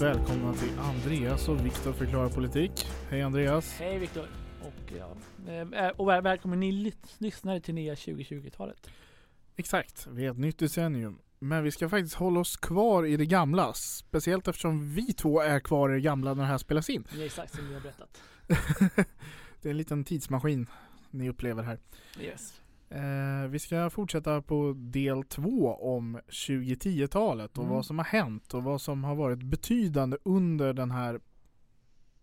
Varmt välkomna till Andreas och Viktor förklarar politik. Hej Andreas. Hej Viktor! Och, ja, eh, och väl- välkommen ni lys- lyssnare till nya 2020-talet. Exakt, vi är ett nytt decennium. Men vi ska faktiskt hålla oss kvar i det gamla. Speciellt eftersom vi två är kvar i det gamla när det här spelas in. Det är exakt som ni har berättat. det är en liten tidsmaskin ni upplever här. Yes. Eh, vi ska fortsätta på del två om 2010-talet och Mm. vad som har hänt och vad som har varit betydande under den här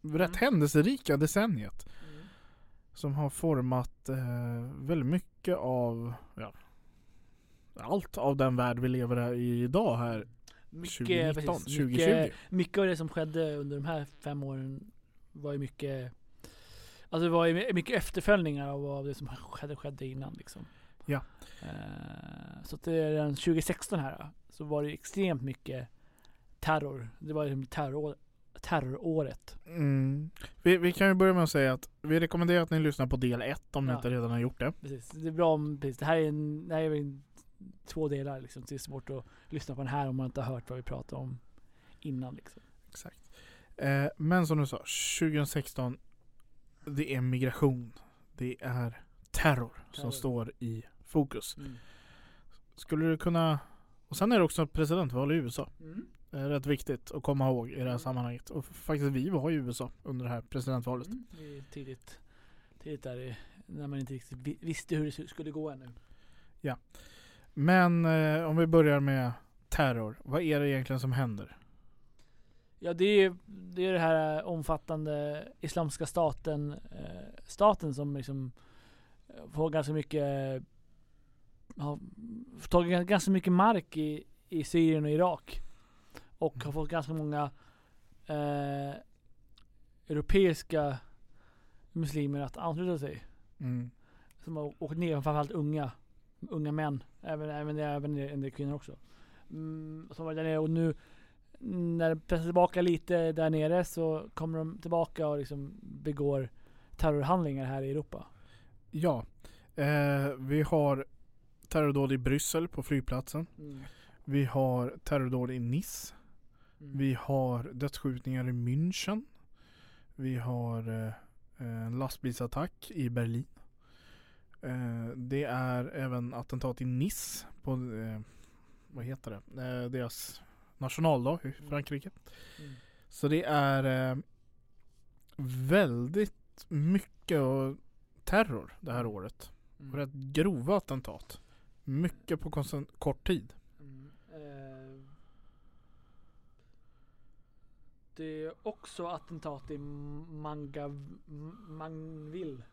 rätt Mm. händelserika decenniet. som har format eh, väldigt mycket av ja, allt av den värld vi lever i idag här Mycket, 2019, precis, 2020. mycket, mycket av det som skedde under de här fem åren var ju mycket Alltså det var ju mycket efterföljningar av vad det som skedde, skedde innan liksom. Ja. Eh, så att det är den 2016 här så var det extremt mycket terror. Det var terror, terroråret. Mm. Vi, vi kan ju börja med att säga att vi rekommenderar att ni lyssnar på del 1 om ni Ja. inte redan har gjort det. Precis. Det är bra om, precis. Det här är, en, det här är väl två delar liksom. Det är svårt att lyssna på den här om man inte har hört vad vi pratade om innan liksom. Exakt. Eh, men som du sa, 2016 det är migration. Det är terror, som Terror. står i fokus. Mm. Skulle du kunna... Och sen är det också presidentval i USA. Mm. Det är rätt viktigt att komma ihåg i det här sammanhanget. Och faktiskt vi var i USA under det här presidentvalet. Mm. Det är tidigt, tidigt där när man inte riktigt vi- visste hur det skulle gå ännu. Men eh, om vi börjar med terror. Vad är det egentligen som händer? Ja det är det, är det här eh, omfattande Islamiska staten eh, staten som liksom eh, får ganska mycket har tagit ganska mycket mark i, i Syrien och Irak. Och har fått ganska många eh, europeiska muslimer att ansluta sig. Mm. Som har åkt ner, framförallt unga, unga män. Även, även, även en del kvinnor också. Mm, som var där nere och nu när de pressar tillbaka lite där nere så kommer de tillbaka och liksom begår terrorhandlingar här i Europa. Ja. Eh, vi har terrordåd i Bryssel på flygplatsen. Vi har terrordåd i Nice. Mm. Vi har dödsskjutningar i München. Vi har eh, en lastbilsattack i Berlin. Eh, det är även attentat i Nice på, eh, vad heter det, eh, deras nationaldag i Frankrike. Mm. Så det är eh, väldigt mycket terror det här året. Mm. Rätt grova attentat. Mycket på kort tid. Mm. Eh, det är också attentat i Manga, Mangville.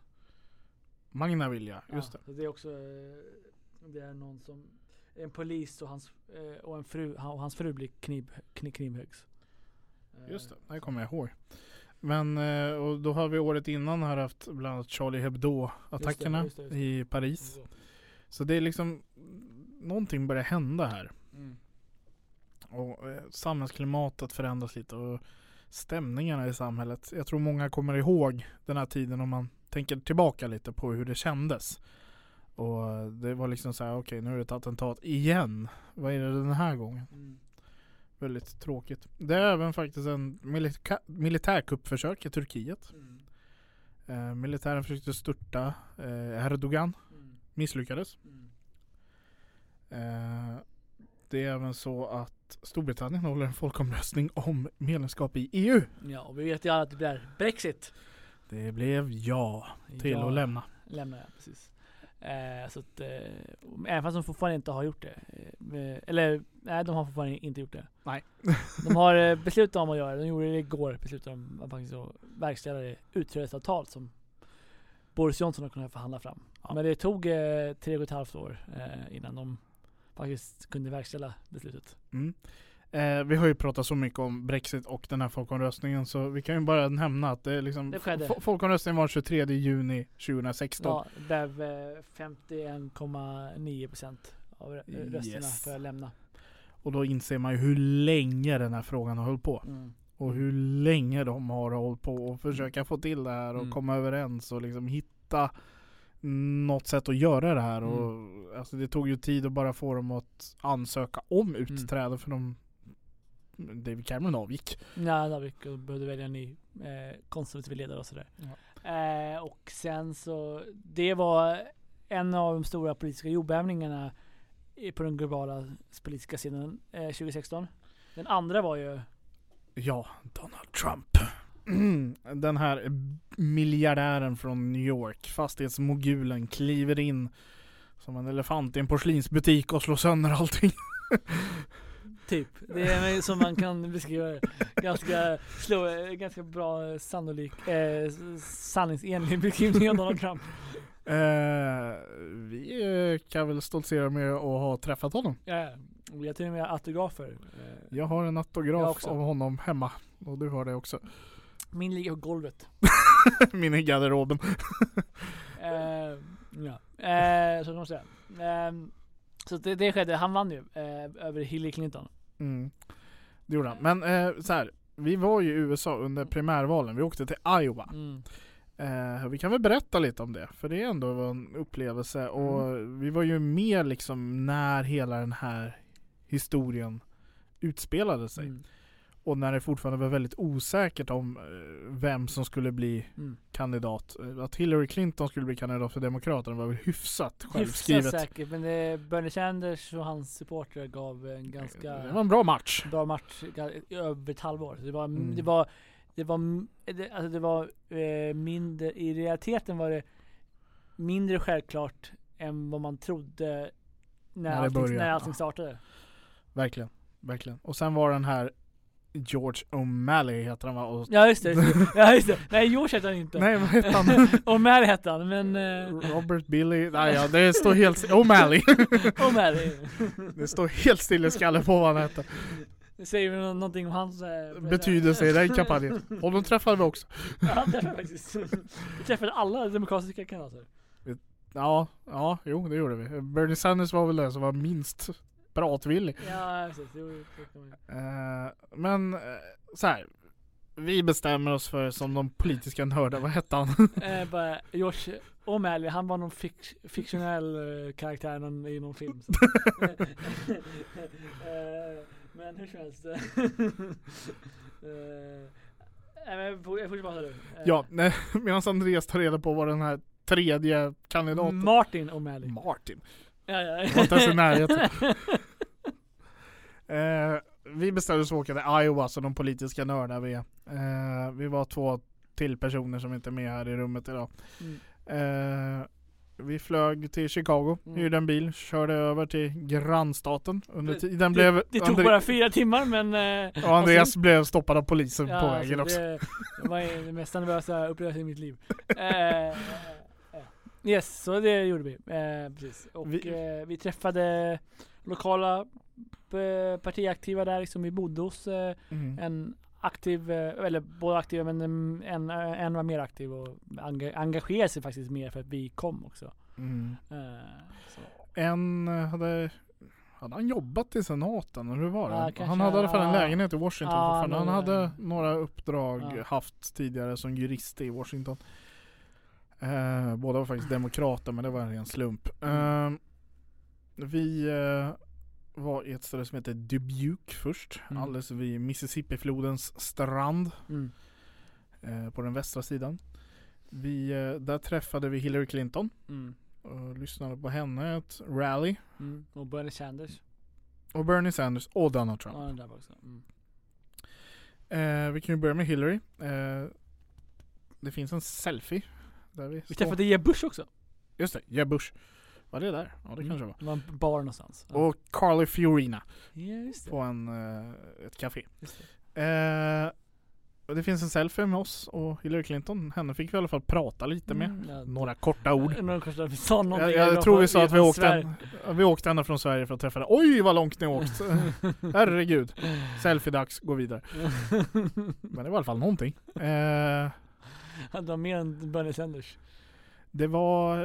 Magnaville ja, just ja, det. Det är också eh, det är någon som en polis och hans, eh, och en fru, och hans fru blir kniv, kniv, knivhöggs. Eh, Just det, det kommer jag ihåg. Men eh, och då har vi året innan här haft bland annat Charlie Hebdo-attackerna i Paris. Så det är liksom någonting börjar hända här. Mm. Och samhällsklimatet förändras lite och stämningarna i samhället. Jag tror många kommer ihåg den här tiden om man tänker tillbaka lite på hur det kändes. Och det var liksom så här, okej nu är det ett attentat igen. Vad är det den här gången? Mm. Väldigt tråkigt. Det är även faktiskt en milita- militärkuppförsök i Turkiet. Mm. Eh, militären försökte störta eh, Erdogan. Mm. Misslyckades. Mm. Eh, det är även så att Storbritannien håller en folkomröstning om medlemskap i EU. Ja, och vi vet ju alla att det blir Brexit. Det blev ja till Ja, att lämna. Lämna, ja, precis. Eh, så att, eh, även fast de fortfarande inte har gjort det. Eh, eller, nej de har fortfarande inte gjort det. Nej. de har eh, beslutat om att göra det. De gjorde det igår. Beslutade om att faktiskt verkställa det utträdesavtal som Boris Johnson har kunnat förhandla fram. Ja. Men det tog eh, tre och ett halvt år eh, innan de faktiskt kunde verkställa beslutet. Mm. Eh, vi har ju pratat så mycket om Brexit och den här folkomröstningen så vi kan ju bara nämna att det, liksom, Det folkomröstningen var 23 juni 2016. Ja, blev eh, 51,9 procent av rö- rösterna Yes. för att lämna. Och då inser man ju hur länge den här frågan har hållit på. Mm. Och hur länge de har hållit på och försöka få till det här och Mm. komma överens och liksom hitta något sätt att göra det här. Mm. Och, alltså det tog ju tid att bara få dem att ansöka om utträde för de David Cameron avgick. Ja, Davik och behövde välja en ny eh, konservativ ledare och sådär. Eh, och sen så, det var en av de stora politiska jordbävningarna på den globala politiska scenen eh, 2016. Den andra var ju, Ja, Donald Trump. Den här miljardären från New York, fastighetsmogulen, kliver in som en elefant i en porslinsbutik och slår sönder allting. typ, det är som man kan beskriva det. Ganska, slå, ganska bra sannolik, eh, sanningsenlig beskrivning av Donald Trump. Eh, vi eh, kan väl stoltsera med att ha träffat honom. Ja, och jag till och med autografer. Eh, Jag har en autograf av honom hemma. Och du har det också. Min ligger på golvet. Min i garderoben. Eh, ja, eh, så kan man säga. Eh, så det, det skedde, han vann ju eh, över Hillary Clinton. Mm. Det gjorde han. Men eh, så här, vi var ju i USA under primärvalen. Vi åkte till Iowa. Mm. Eh, vi kan väl berätta lite om det, för det är ändå en upplevelse och vi var ju med liksom när hela den här historien utspelade sig. Mm. Och när det fortfarande var väldigt osäkert om eh, vem som skulle bli Mm. kandidat. Eh, Att Hillary Clinton skulle bli kandidat för Demokraterna var väl hyfsat Hyfsat självskrivet. säkert, men det, Bernie Sanders och hans supportrar gav en ganska Det var en bra match. bra match i över ett halvår. Det var, Mm. det var, det var, det, alltså det var eh, mindre, i realiteten var det mindre självklart än vad man trodde när, När allting, när allting startade. Verkligen. Verkligen. Och sen var den här George O'Malley heter han va? Och, Ja just det, just det. ja, just det. Nej George hette han inte. Nej vad hette han? O'Malley hette han, men... Eh, Robert Billy? Nej ja, det står helt O'Malley. O'Malley. Det står helt still i skallen på vad han hette. Säger väl nå- någonting om hans... Eh, Betydelse i den kampanjen. Och de träffade vi också. Ja, han träffade faktiskt. Vi träffade alla demokratiska kandidater. Ja, ja, jo det gjorde vi. Bernie Sanders var väl den som var minst pratvillig. Ja precis, det det. Eh, men eh, så här. Vi bestämmer oss för som de politiska nördar, vad hette han? Eh, George O'Malley, han var någon fik fiktionell eh, karaktär i någon film. Men hur som helst. eh, fortsätter bara du. Ja, medan Andreas tar reda på vad den här tredje kandidaten Martin O'Malley. Martin. Ja, ja. var inte ens i närheten. Eh, vi bestämde oss för att åka till Iowa som de politiska nördar vi är. Eh, vi var två till personer som inte är med här i rummet idag. Mm. Eh, vi flög till Chicago, Mm. hyrde en bil, körde över till grannstaten. Under Det- tiden blev Det tog Andre- bara fyra timmar men... Eh, och Andreas blev stoppad av polisen Ja, på alltså, vägen också. Det, det var det mest nervösa upplevelsen i mitt liv. Eh, yes, så det gjorde vi. Eh, precis. Och Vi- eh, vi träffade lokala eh, partiaktiva där som vi bodde hos. Eh, Mm. en aktiv, eh, eller båda aktiva men en, en, en var mer aktiv och enga, engagerade sig faktiskt mer för att vi kom också. Mm. Eh. En eh, hade hade han jobbat i senaten eller hur var det? Ja, han hade i alla fall en lägenhet i Washington Ja, fortfarande. Han hade eh, några uppdrag ja. haft tidigare som jurist i Washington. Eh, båda var faktiskt demokrater men det var en ren slump. Eh, vi eh, var i ett ställe som heter Dubuque först. Mm. Alldeles vid Mississippi-flodens strand. Mm. eh, på den västra sidan. Vi, eh, där träffade vi Hillary Clinton Mm. och lyssnade på henne, ett rally. Mm. Och Bernie Sanders. Och Bernie Sanders och Donald Trump. Ja, den där också. Mm. Eh, vi kan ju börja med Hillary. Det finns en selfie. Där vi, Vi träffade Jeb Bush också. Just det, Jeb Bush. Var det där? Ja det Mm. kanske var. Det var en bar någonstans. Ja. Och Carly Fiorina ja, just det. på en, eh, ett café. Just det. Eh, det finns en selfie med oss och Hillary Clinton. Henne fick vi i alla fall prata lite med. Mm, ja. Några korta ord. Några korta- vi sa någonting. Jag, jag tror vi sa att vi åkte, en, vi åkte ända från Sverige för att träffa dig. Oj vad långt ni åkt! Herregud. Selfie-dags, gå vidare. Men det var i alla fall någonting. Eh, Han var mer än Bernie Sanders. det var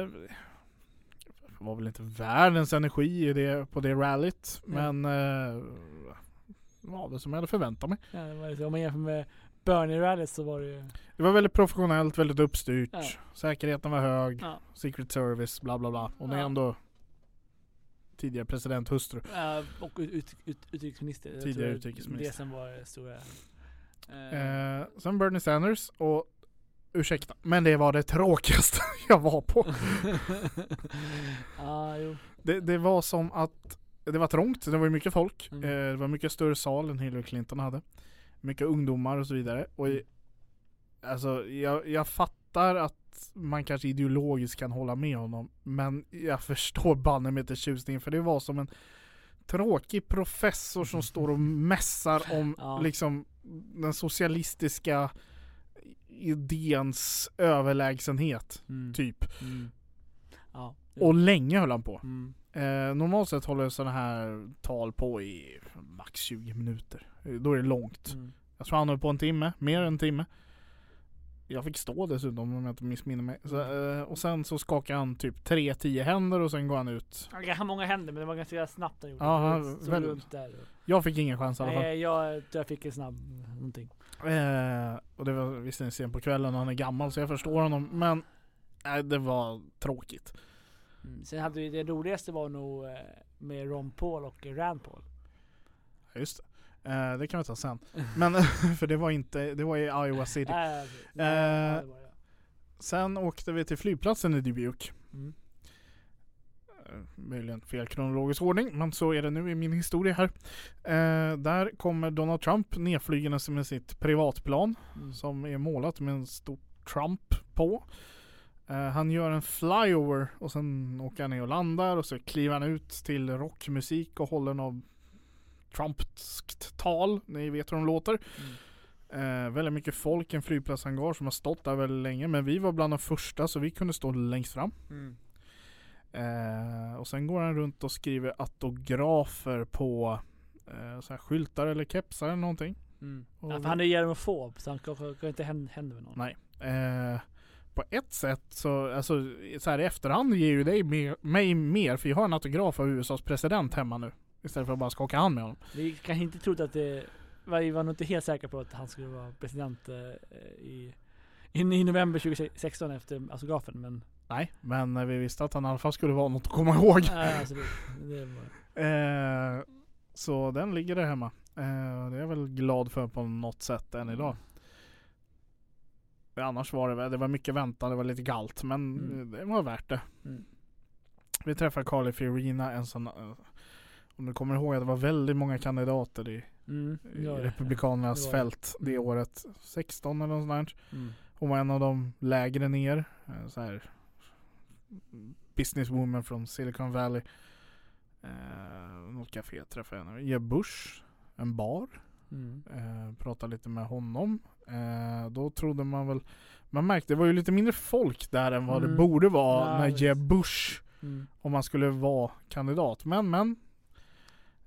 det var väl inte världens energi i det, på det rallyt. Ja. Men eh, det var det som jag hade förväntat mig. Ja, det var lite, om man jämför med Bernie-rallyt så var det ju... Det var väldigt professionellt, väldigt uppstyrt. Ja. Säkerheten var hög. Ja. Secret Service, bla bla bla. Och det är ändå tidigare presidenthustru. Ja, och ut, ut, ut, utrikesminister. Tidigare det- utrikesminister. Det som var det stora. Eh, Eh, sen Bernie Sanders och ursäkta, men det var det tråkigaste jag var på. Jo. Det, det var som att det var trångt, det var mycket folk. Mm. Eh, det var mycket större sal än Hillary Clinton hade. Mycket ungdomar och så vidare. Och i- alltså, jag, jag fattar att man kanske ideologiskt kan hålla med honom. Men jag förstår banne med inte tjusningen för det var som en tråkig professor som står och mässar om Ja. liksom den socialistiska idéns överlägsenhet, Mm. typ. Mm. Ja. Och länge höll han på. Mm. Eh, normalt sett håller sådana här tal på i max 20 minuter. Eh, Då är det långt. Mm. Jag tror han höll på en timme, mer än en timme. Jag fick stå dessutom om jag inte missminner mig. Så, eh, och sen så skakar han typ tre, tio händer och sen går han ut. Han hade många händer men det var ganska snabbt han gjorde. Ja, han- väl-. Jag fick ingen chans i alla fall. Nej, jag jag fick en snabb någonting. Eh, och det var visserligen sent på kvällen och han är gammal så jag förstår honom. Men nej, det var tråkigt. Mm. Sen hade vi det roligaste var nog eh, med Ron Paul och Rand Paul. Ja, Just det. Eh, det kan vi ta sen. Men för det var inte, det var i Iowa City. Nej, nej, Eh. Sen åkte vi till flygplatsen i Dubuque. Mm. Möjligen fel kronologisk ordning, men så är det nu i min historia här. Eh, där kommer Donald Trump nedflygandes med sitt privatplan Mm. som är målat med en stor Trump på. Eh, han gör en flyover och sen åker han ner och landar och så kliver han ut till rockmusik och håller något Trumpskt tal. Ni vet hur de låter. Mm. Eh, väldigt mycket folk, en flygplatshangar som har stått där väldigt länge. Men vi var bland de första så vi kunde stå längst fram. Mm. Eh, och sen går han runt och skriver autografer på eh, så här skyltar eller kepsar eller någonting. Mm. Ja, för han är germofob så han kanske inte händer, med någon. Nej. Eh, på ett sätt så, alltså så här i efterhand ger ju dig mer, mig mer för jag har en autograf av USAs president hemma nu. Istället för att bara skaka hand med honom. Vi kanske inte trodde att det vi var nog inte helt säkra på att han skulle vara president eh, i, in i november 2016 efter autografen men Nej, men vi visste att han i alla fall skulle vara något att komma ihåg. nej, alltså det, det var, Eh, så den ligger där hemma. Eh, det är jag väl glad för på något sätt än idag. Annars var det, det var mycket väntan, det var lite kallt men Mm. det var värt det. Mm. Vi träffade Carly Fiorina, en sån, eh, om du kommer ihåg att det var väldigt många kandidater i, mm, i ja, Republikanernas det fält det Mm. året. 16 eller något sånt. Mm. Hon var en av de lägre ner. eh, Så här, businesswoman från Silicon Valley. Eh, något café träffade jag henne. Jeb Bush, en bar. Mm. Eh, pratade lite med honom. Eh, då trodde man väl, man märkte det var ju lite mindre folk där än vad det Mm. borde vara Ja, när visst. Jeb Bush, Mm. om man skulle vara kandidat. Men men.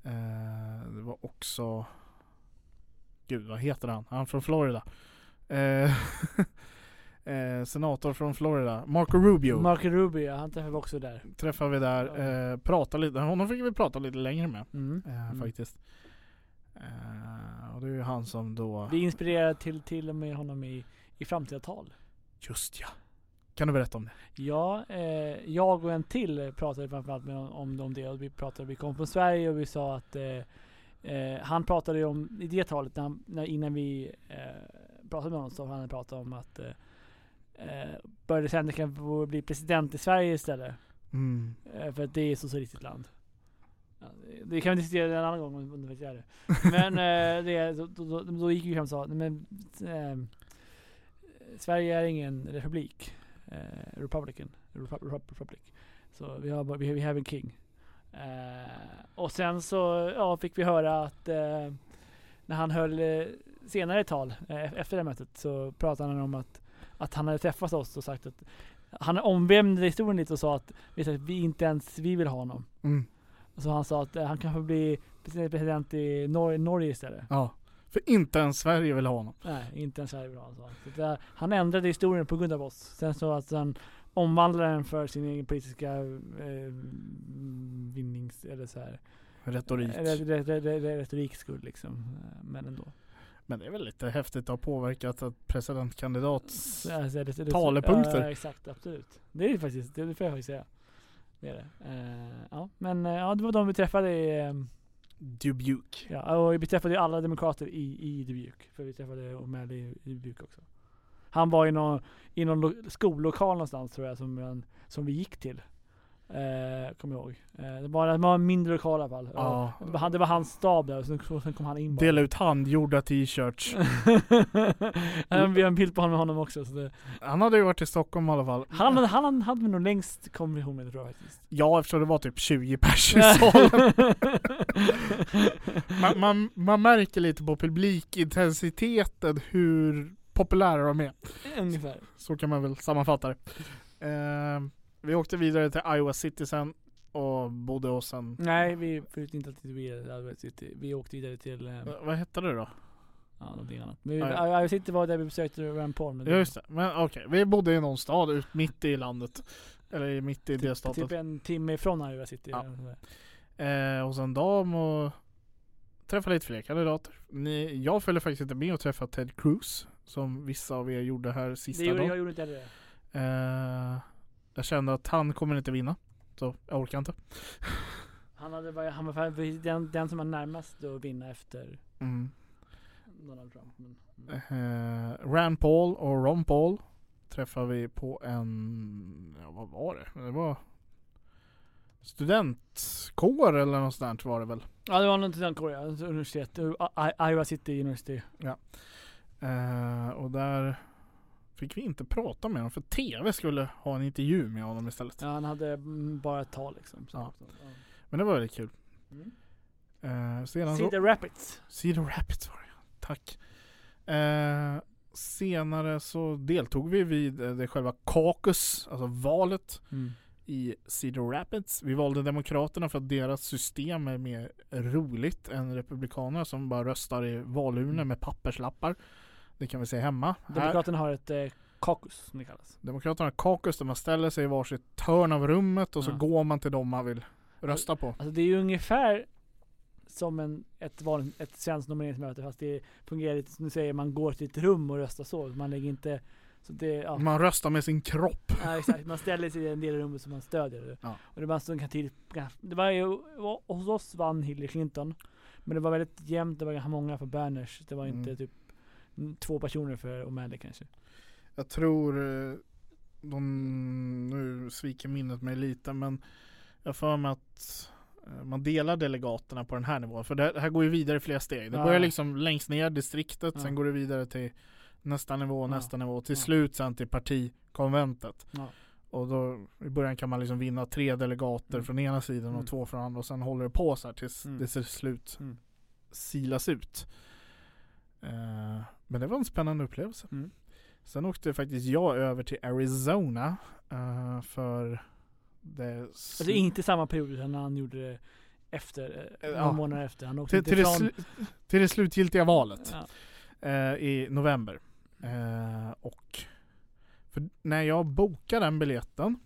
Eh, det var också, gud vad heter han? Han från Florida. Eh, senator från Florida, Marco Rubio. Marco Rubio, han träffade vi också där. träffade vi där, eh, pratade lite, honom fick vi prata lite längre med. Mm. Eh, Mm. Faktiskt. Eh, och det är ju han som då, Vi inspirerade till, till och med honom i, i framtida tal. just ja. Kan du berätta om det? Ja, eh, jag och en till pratade framförallt med om, om det. Och vi pratade, vi kom från Sverige och vi sa att eh, eh, han pratade om, i det talet, när, han- när, innan vi eh, pratade med honom, så han pratade om att eh, Bernie Sanders kan få bli president i Sverige istället. Mm. Eh, för att det är ett socialistiskt land. Ja, det- kan vi diskutera en annan gång om det faktiskt är det. Men eh, det, då, då, då, gick vi fram och sa, men eh, Sverige är ingen republik. Eh, Republican. Repu- Repu- Republic. Så vi har vi, vi have en king. Eh, och sen så ja, fick vi höra att eh, när han höll eh, senare tal, efter det mötet, så pratade han om att, att han hade träffat oss och sagt att han omvämnade historien lite och sa att vi, att inte ens vi vill ha honom. Mm. Så han sa att eh, han kan få bli president i Nor- Norge istället. Ja. För inte ens Sverige vill ha honom. Nej, inte ens Sverige vill ha honom. Så det, han ändrade historien på grund av oss. Sen så att han omvandlade den för sin egen politiska eh, vinnings... Eller så här. Retorik. Re- re- re- re- Retorik skull liksom. Eh, Men ändå. Men det är väl lite häftigt att ha påverkat ett presidentkandidats... Så, alltså, det- det- Talepunkter. Ja, exakt, absolut. Det är faktiskt, det får jag faktiskt säga. Det är det. Eh, ja, men eh, ja, det var de vi träffade i, eh, Dubuque. ja, och vi träffade ju alla demokrater i, i Dubuque. För vi träffade O'Malley i, i Dubuque också. Han var i någon, i någon lo- skollokal någonstans tror jag som, som vi gick till. Eh, kommer jag ihåg. Eh, det, var, det var en mindre lokal i alla fall. Ja. Det, var, han- det var hans stab där och sen, och sen kom han in bara. Dela ut handgjorda t-shirts. Ja, vi har en bild på honom, honom också. Så det, Han hade ju varit i Stockholm i alla fall. han, hade- han hade nog längst konversation med det tror jag faktiskt. Ja, eftersom det var typ 20 pers i salen. man, man, man märker lite på publikintensiteten hur populära de är. Ungefär. Så kan man väl sammanfatta det. Eh, vi åkte vidare till Iowa City sen och bodde hos en... Nej, vi flyttade inte till Iowa City. Vi åkte vidare till eh, Vad hette det då? ja, någonting annat. Men vi, Iowa City var där vi besökte Rand Paul. Men Ja just det, men okej. Vi bodde i någon stad ut mitt i landet. Eller mitt i typ, delstaten. typ en timme ifrån Iowa City. Ja. eller sådär. Eh, hos en dam och träffade lite fler kandidater. Ni, jag följde faktiskt inte med och träffade Ted Cruz. Som vissa av er gjorde här sista Det gjorde, dagen. jag gjorde inte heller det. Eh, jag kände att han kommer inte vinna. Så jag orkar inte. Han, hade, bara- han var den, den som var närmast att vinna efter Mm. Donald Trump. Men, mm. Eh, Rand Paul och Ron Paul träffade vi på en, ja vad var det? Det var studentkår eller något sånt var det väl. Ja det var något sånt Korea, universitet. Iowa City University. Eh, och där fick vi inte prata med honom för TV skulle ha en intervju med honom istället. Ja, han hade mm, bara ett tal liksom. Ja. Men det var väldigt kul. Mm. Eh, sedan Cedar Rapids. Cedar Rapids var det Tack. Eh, senare så deltog vi vid eh, det själva caucus, alltså valet Mm. i Cedar Rapids. Vi valde Demokraterna för att deras system är mer roligt än Republikanerna som bara röstar i valurnor Mm. med papperslappar. Det kan vi se hemma. Här, Demokraterna har ett eh, caucus som det kallas. Demokraterna har caucus där man ställer sig i varsitt hörn av rummet och så Ja. går man till dem man vill rösta på. Alltså det är ju ungefär som en, ett, vanligt, ett svenskt nomineringsmöte fast det fungerar lite som du säger, man går till ett rum och röstar så. Man lägger inte, det, ja. Man röstar med sin kropp. ja exakt, man ställer sig i en del av rummet som man stödjer. Ja. Och det var stund kan till, det var ju, hos oss vann Hillary Clinton. Men det var väldigt jämnt, det var ganska många för Berners. Det var inte Mm. typ två personer för O'Malley kanske. Jag tror eh, de, nu sviker minnet mig lite men jag för mig att eh, man delar delegaterna på den här nivån. För det här går ju vidare i flera steg. Det Ja. börjar liksom längst ner distriktet, Ja. sen går det vidare till nästa nivå, Ja. nästa nivå, till Ja. slut sen till partikonventet. Ja. Och då i början kan man liksom vinna tre delegater Mm. från ena sidan och Mm. två från andra och sen håller det på så här tills Mm. det till slut Mm. silas ut. Eh, men det var en spännande upplevelse. Mm. Sen åkte faktiskt jag över till Arizona eh, för det Alltså det är inte samma period utan han gjorde det efter, eh, Ja. några månader efter. Han åkte till, till, det från... slu- till det slutgiltiga valet Ja. eh, i november. Eh, och när jag bokade den biljetten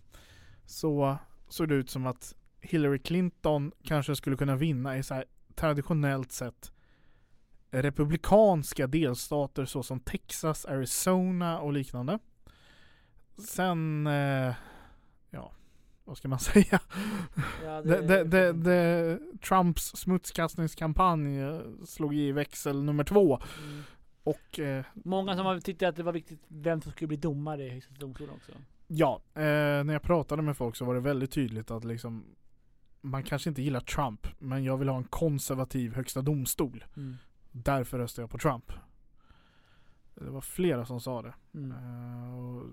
så såg det ut som att Hillary Clinton kanske skulle kunna vinna i så här traditionellt sett republikanska delstater såsom Texas, Arizona och liknande. Sen, eh, ja, vad ska man säga? Ja, Det, det, det, det, Trumps smutskastningskampanj eh, slog i växel nummer två. Mm. Och eh, Många som har tyckte att det var viktigt vem som skulle bli domare i Högsta domstolen också. ja, eh, när jag pratade med folk så var det väldigt tydligt att liksom man kanske inte gillar Trump, men jag vill ha en konservativ högsta domstol. Mm. Därför röstar jag på Trump. Det var flera som sa det. Mm. Eh, och,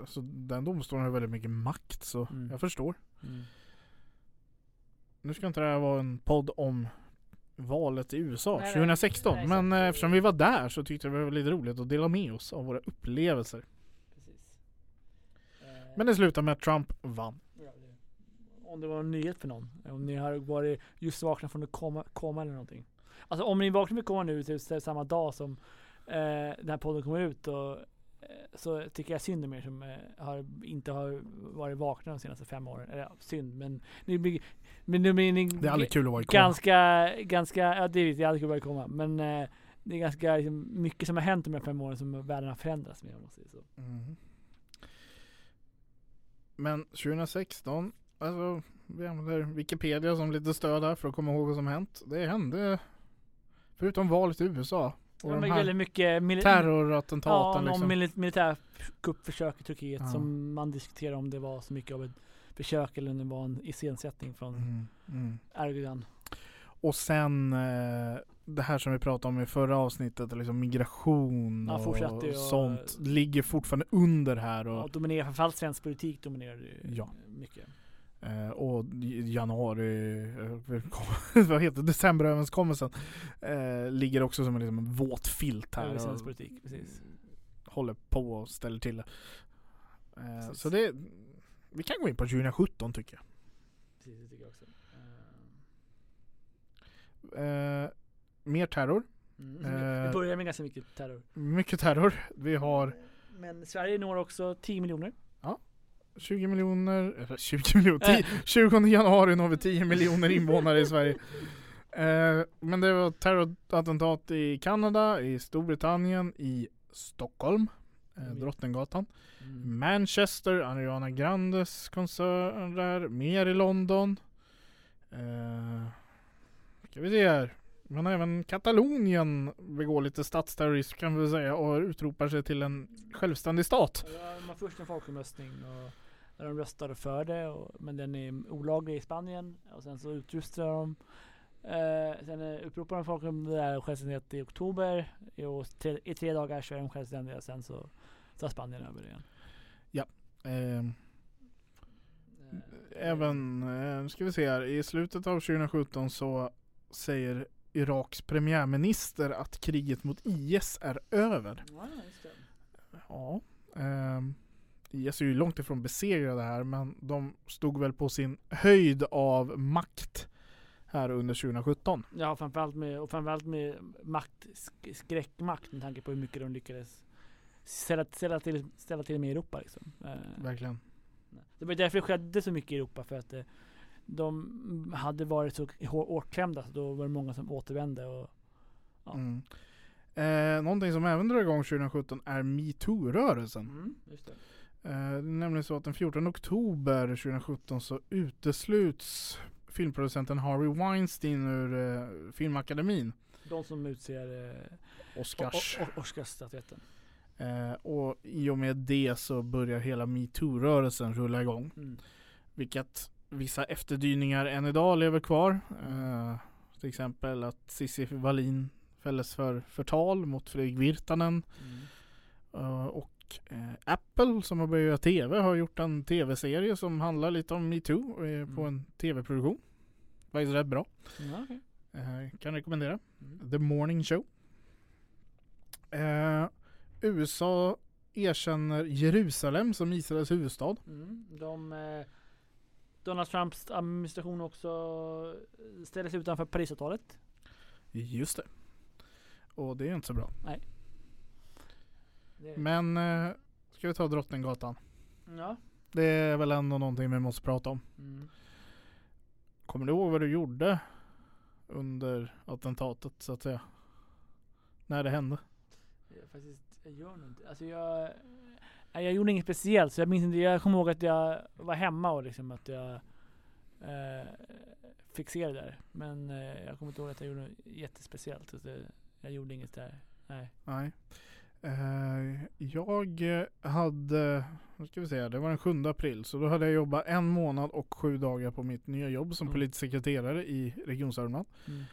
alltså, den domstolen har väldigt mycket makt så Mm. jag förstår. Mm. Nu ska inte det här vara en podd om valet i USA Nej, nej. 2016. Nej, men exakt. eh, eftersom vi var där så tyckte jag det var lite roligt att dela med oss av våra upplevelser. Precis. Eh, Men det slutade med att Trump vann. ja, det- om det var en nyhet för någon. Om ni har varit just vakna från ett koma, koma eller någonting. Alltså om ni vaknar ett koma nu till samma dag som eh, den här podden kommer ut och, eh, så tycker jag synd om er som eh, har, inte har varit vakna de senaste fem åren. Eller ja, synd men ni blir, men nu blir ni Det är aldrig kul att vara i koma. ganska, ganska, ja det vet jag, aldrig kul att vara i koma. Men eh, det är ganska liksom, mycket som har hänt de här fem åren som världen har förändrats med om man säger så. Mhm. Men 2016, alltså vi använder Wikipedia som lite stöd här för att komma ihåg vad som hänt. Det hände, förutom valet i USA och Det de här väldigt mycket mili- terrorattentaten Ja, liksom. mili- militärkuppförsök i Turkiet Ja. som man diskuterar om det var så mycket av ett försök eller om det var en iscensättning från Mm, mm. Erdogan. Och sen eh, det här som vi pratade om i förra avsnittet, liksom migration Ja, och och- sånt ligger fortfarande under här. Och Och, dominerar, framförallt svensk politik dominerar ju Ja. mycket. Eh, och januari, eh, vad heter det, decemberöverenskommelsen eh, ligger också som en, liksom en våt filt här. Och precis. Håller på och ställer till det. Eh, så det, vi kan gå in på 2017 tycker jag. Precis, det tycker jag också. Eh, mer terror, Mm. Eh. Det börjar med ganska mycket terror. mycket terror. Vi har Men Sverige når också 10 miljoner. 20 miljoner, eller 20 miljoner, 10, 20 januari når vi 10 miljoner invånare i Sverige. Eh, men det var terrorattentat i Kanada, i Storbritannien, i Stockholm, eh, Mm. Drottninggatan, Mm. Manchester, Ariana Grandes konsert där, mer i London. Eh, ska vi se här. Men även Katalonien begår lite statsterrorism kan vi säga och utropar sig till en självständig stat. Ja, har först en folkomröstning och där de röstade för det och, men den är olaglig i Spanien och sen så utrustar de eh, Sen eh, uppropar de folk om det där självständighet i oktober i, och tre, i tre dagar så är de självständiga sen så tar Spanien över igen. Eh, Eh, Även, eh, nu ska vi se här, i slutet av 2017 så säger Iraks premiärminister att kriget mot IS är över. Ja, just det. Ja, ehm, IS är ju långt ifrån besegrade här men de stod väl på sin höjd av makt här under 2017. Ja, framförallt med, och framförallt med makt, sk- skräckmakt med tanke på hur mycket de lyckades ställa, ställa, till, ställa till med i Europa. Liksom. Eh, Verkligen. Det var därför det skedde så mycket i Europa för att eh, de hade varit så hår- hårt klämda så då var det många som återvände och Ja. Mm. Eh, någonting som även drar igång 2017 är metoo-rörelsen. mm, det. Eh, det är nämligen så att den 14 oktober 2017 så utesluts filmproducenten Harvey Weinstein ur eh, Filmakademin. De som utser eh, Oscars. Oscarsstatyetten. Eh, och i och med det så börjar hela metoo-rörelsen rulla igång. Mm. Vilket vissa efterdyningar än idag lever kvar. Eh, till exempel att Cissi Wallin fälldes för förtal mot Fredrik Virtanen. Mm. Eh, och eh, Apple som har börjat göra TV har gjort en TV-serie som handlar lite om metoo eh, på Mm. en TV-produktion. Faktiskt rätt bra. Ja, okej. Eh, kan rekommendera. Mm. The Morning Show. Eh, USA erkänner Jerusalem som Israels huvudstad. Mm. De, eh, Donald Trumps administration också ställer sig utanför Parisavtalet. Just det. Och det är inte så bra. Det, Men eh, ska vi ta Drottninggatan? ja. Det är väl ändå någonting vi måste prata om. Mm. Kommer du ihåg vad du gjorde under attentatet så att säga? När det hände? Jag, faktiskt, jag gör nog inte. Alltså jag, jag gjorde inget speciellt så jag minns inte. Jag kommer ihåg att jag var hemma och liksom att jag eh, fick se det där. Men eh, jag kommer inte ihåg att jag gjorde något jättespeciellt. Så det, jag gjorde inget där. Nej. Nej. Eh, jag hade, vad ska vi säga, det var den 7 april. Så då hade jag jobbat en månad och sju dagar på mitt nya jobb som Mm. politisk sekreterare i Region Sörmland. Mm.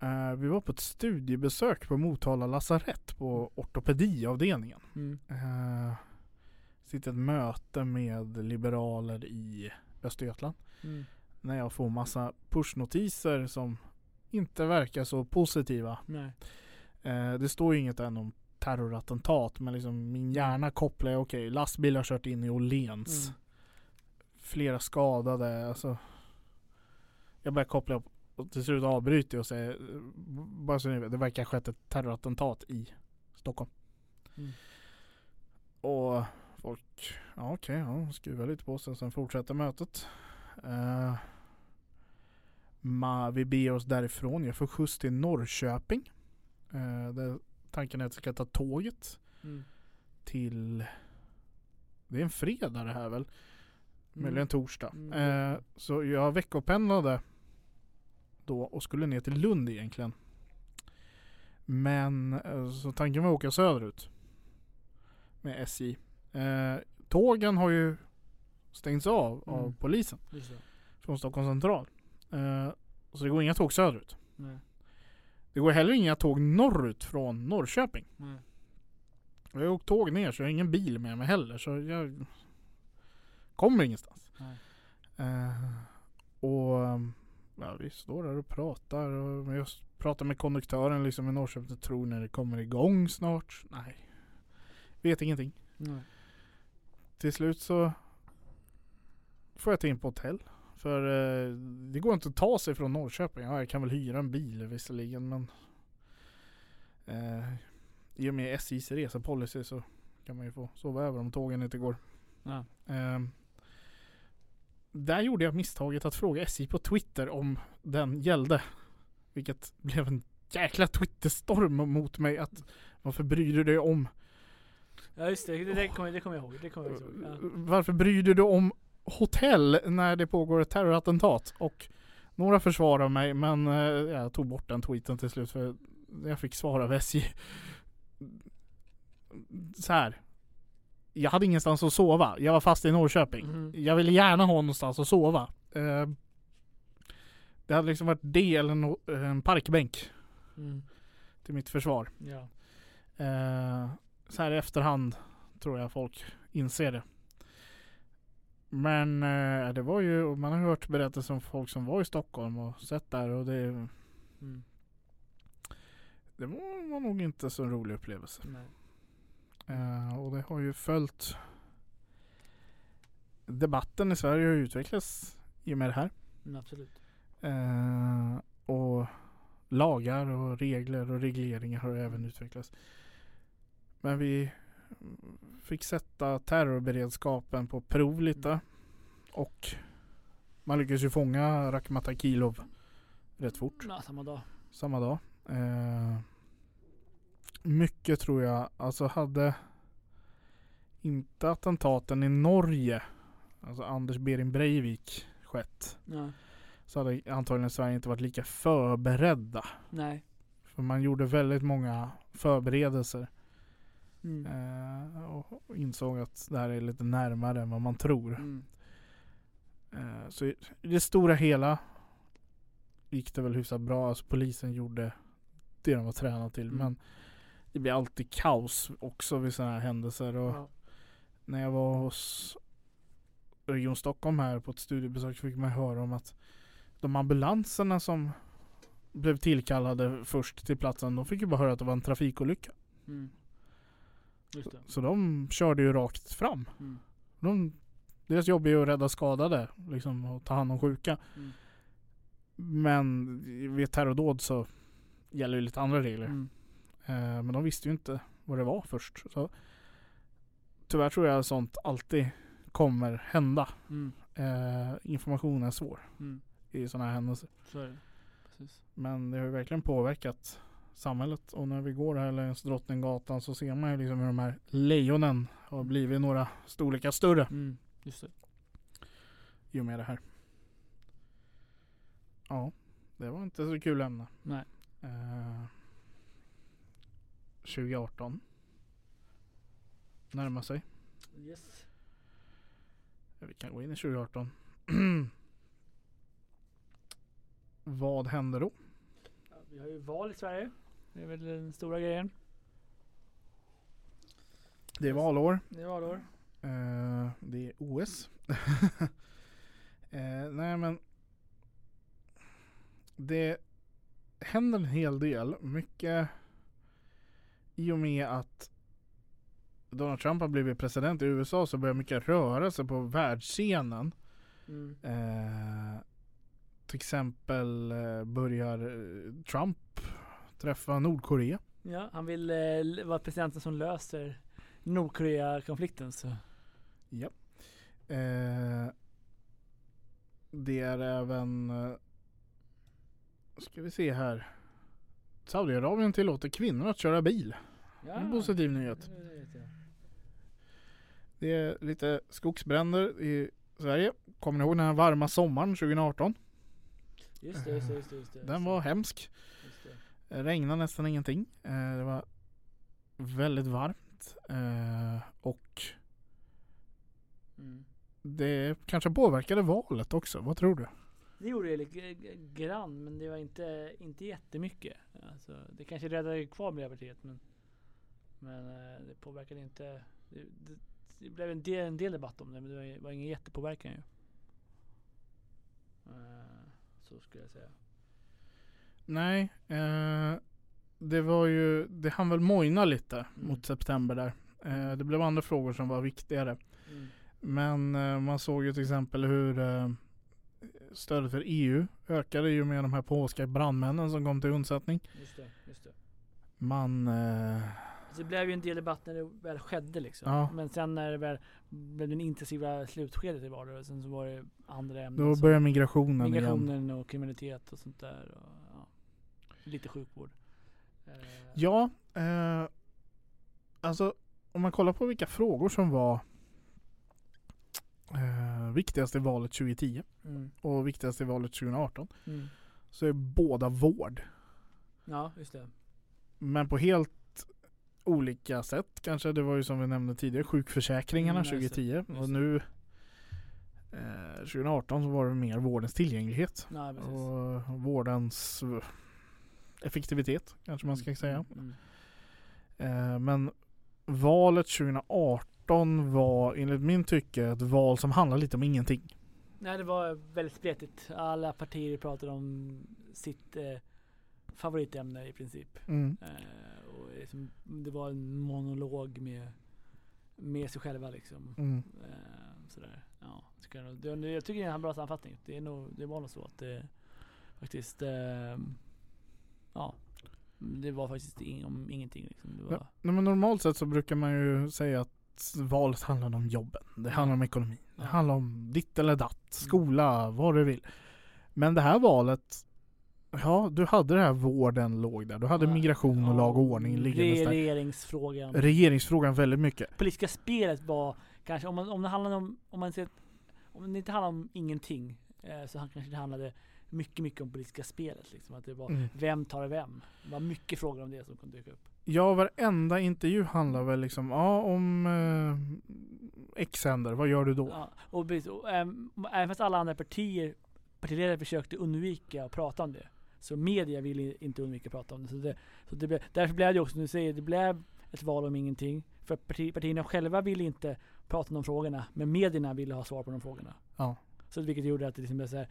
Eh, vi var på ett studiebesök på Motala lasarett på ortopediavdelningen. Mm. Uh, sitter ett möte med liberaler i Östergötland. Mm. När jag får massa pushnotiser som inte verkar så positiva. Nej. Eh, det står ju inget än om terrorattentat men liksom min hjärna kopplar, okej lastbil har kört in i Åhléns. Mm. Flera skadade, alltså. Jag börjar koppla upp och till slut avbryter jag och säger, bara så ni vet, det verkar ha skett ett terrorattentat i Stockholm. Mm. Och folk, ja okej, ja, skruvar lite på sig. Sen fortsätter mötet. Eh, ma, vi beger oss därifrån. Jag får skjuts till Norrköping. Uh, där tanken är att jag ska ta tåget Mm. till Det är en fredag det här väl? Mm. Möjligen torsdag. Mm. Eh, så jag veckopendlade då och skulle ner till Lund egentligen. Men eh, så tanken var att åka söderut. Med SJ. Eh, tågen har ju stängts av av Mm. polisen Just det. från Stockholms central. Eh, så det går inga tåg söderut. Nej. Det går heller inga tåg norrut från Norrköping. Nej. Jag har åkt tåg ner så jag har ingen bil med mig heller. Så jag kommer ingenstans. Eh, och ja, vi står där och pratar. Och jag pratar med konduktören liksom i Norrköping. Jag tror när det kommer igång snart. Nej. Vet ingenting. Nej. Till slut så får jag ta in på hotell. För eh, det går inte att ta sig från Norrköping. Ja, jag kan väl hyra en bil visserligen men eh, i och med SJs resepolicy så kan man ju få sova över om tågen inte går. Ja. Eh, där gjorde jag misstaget att fråga SJ på Twitter om den gällde. Vilket blev en jäkla Twitterstorm mot mig att varför bryr du dig om ja just det, det, det kommer det kommer jag ihåg. Det kommer jag ihåg. Ja. Varför bryr du dig om hotell när det pågår ett terrorattentat? Och några försvarar mig men eh, jag tog bort den tweeten till slut för jag fick svar av SJ. Så här. Jag hade ingenstans att sova. Jag var fast i Norrköping. Mhm. Jag ville gärna ha någonstans att sova. Eh, Det hade liksom varit det eller no- en parkbänk Mm. till mitt försvar. Ja. Eh, så här i efterhand tror jag folk inser det. Men eh, det var ju, man har hört berättelser om folk som var i Stockholm och sett där och det, Mm. det var, var nog inte så en rolig upplevelse. Eh, och det har ju följt Debatten i Sverige har utvecklats i och med det här. Mm, absolut. Eh, och lagar och regler och regleringar har även utvecklats. Men vi fick sätta terrorberedskapen på prov lite. Och man lyckades ju fånga Rakhmat Akilov rätt fort Ja, samma dag. samma dag. Eh, mycket tror jag, alltså hade inte attentaten i Norge, alltså Anders Behring Breivik skett, Ja. så hade antagligen Sverige inte varit lika förberedda. Nej. För man gjorde väldigt många förberedelser Mm. eh, och insåg att det här är lite närmare än vad man tror. Mm. Eh, så i, det stora hela gick det väl hyfsat bra. Alltså polisen gjorde det de var tränade till. Mm. Men det blir alltid kaos också vid sådana här händelser. Och Ja. när jag var hos Region Stockholm här på ett studiebesök fick man höra om att de ambulanserna som blev tillkallade först till platsen, de fick ju bara höra att det var en trafikolycka. Mm. Så de körde ju rakt fram. Mm. De, deras jobb är ju att rädda skadade liksom, och ta hand om sjuka. Mm. Men vid terrordåd så gäller ju lite andra regler. Mm. Eh, men de visste ju inte vad det var först. Så tyvärr tror jag sånt alltid kommer hända. Mm. Eh, information är svår Mm. i sådana här händelser. Så det. Men det har ju verkligen påverkat samhället. Och när vi går här längs Drottninggatan så ser man ju liksom hur de här lejonen har blivit några storlekar större Mm. Just det. i och med det här. Ja, det var inte så kul ämne. Nej. Eh, 2018 närmar sig. Yes. Vi kan gå in i 2018. Vad händer då? Ja, vi har ju val i Sverige. Det är väl den stora grejen. Det är valår. Det är valår. Eh, det är OS. eh, nej men. Det händer en hel del. Mycket i och med att Donald Trump har blivit president i USA så börjar mycket röra sig på världsscenen. Mm. Eh, till exempel börjar Trump träffa Nordkorea. Ja, han vill eh, vara presidenten som löser Nordkorea-konflikten. Så. Ja. Eh, det är även, eh, ska vi se här. Saudiarabien tillåter kvinnor att köra bil. Ja. En positiv nyhet. Det är lite skogsbränder i Sverige. Kommer ni ihåg den här varma sommaren 2018? Just det, just det, just det. Just det. Den var hemsk. Det regnade nästan ingenting. Eh, Det var väldigt varmt. Eh, Och Mm. det kanske påverkade valet också. Vad tror du? Det gjorde det lite grann, men det var inte, inte jättemycket. Alltså, det kanske räddade kvar Miljöpartiet, men, men eh, det påverkade inte. Det, det, det blev en del, en del debatt om det, men det var, var ingen jättepåverkan ju. Eh, så skulle jag säga. Nej, eh, det var ju, det hann väl mojna lite Mm. mot september där. Eh, det blev andra frågor som var viktigare. Mm. Men eh, man såg ju till exempel hur eh, stödet för EU ökade ju med de här polska brandmännen som kom till undsättning. Just det, just det. Man, eh, det blev ju en del debatt när det väl skedde liksom. Ja. Men sen när det väl blev den intensiva slutskedet i valrörelsen så var det andra ämnen. då började migrationen, igen. migrationen och kriminalitet och sånt där. Och, lite sjukvård. Eh, Ja, eh, alltså om man kollar på vilka frågor som var eh, viktigast i valet 2010 Mm, och viktigast i valet 2018 mm. så är båda vård. Ja, just det. Men på helt olika sätt kanske. Det var ju som vi nämnde tidigare sjukförsäkringarna Mm, just det, 2010 just och nu eh, 2018 så var det mer vårdens tillgänglighet Nej, och vårdens effektivitet kanske man ska säga. Mm, Eh, men valet 2018 var enligt min tycke ett val som handlade lite om ingenting. Nej, det var väldigt spretigt. Alla partier pratade om sitt eh, favoritämne i princip. Mm. Eh, och liksom, det var en monolog med, med sig själva liksom. Mm. Eh, sådär. Ja, tycker jag, jag tycker det är en bra sammanfattning. Det, är nog, det var nog så att det faktiskt, eh, ja, det var faktiskt om ingenting. Liksom. Det var, Ja, nej, men normalt sett så brukar man ju säga att valet handlar om jobben. Det handlar om ekonomi. Det. Mm. handlar om ditt eller datt, skola, vad du vill. Men det här valet, ja du hade det här vården låg där. Du hade Ja, migration och ja, lag och ordning liggandes där. Regeringsfrågan. Regeringsfrågan väldigt mycket. Politiska spelet var kanske, om, man, om det handlade om, om man ser, om det inte handlade om ingenting, eh, så han- kanske det handlade mycket, mycket om politiska spelet. Liksom. Att det var, Mm. vem tar vem? Det var mycket frågor om det som kunde dyka upp. Ja, varenda intervju handlar väl liksom, ja om eh, X händer, vad gör du då? Ja, och, precis, och, äm, även fast alla andra partier, partiledare försökte undvika att prata om det. Så media ville inte undvika att prata om det. Så det, så det blev, därför blev det också, som du säger, det blev ett val om ingenting. För parti, partierna själva ville inte prata om de frågorna, men medierna ville ha svar på de frågorna. Ja. Så vilket gjorde att det liksom blev så här,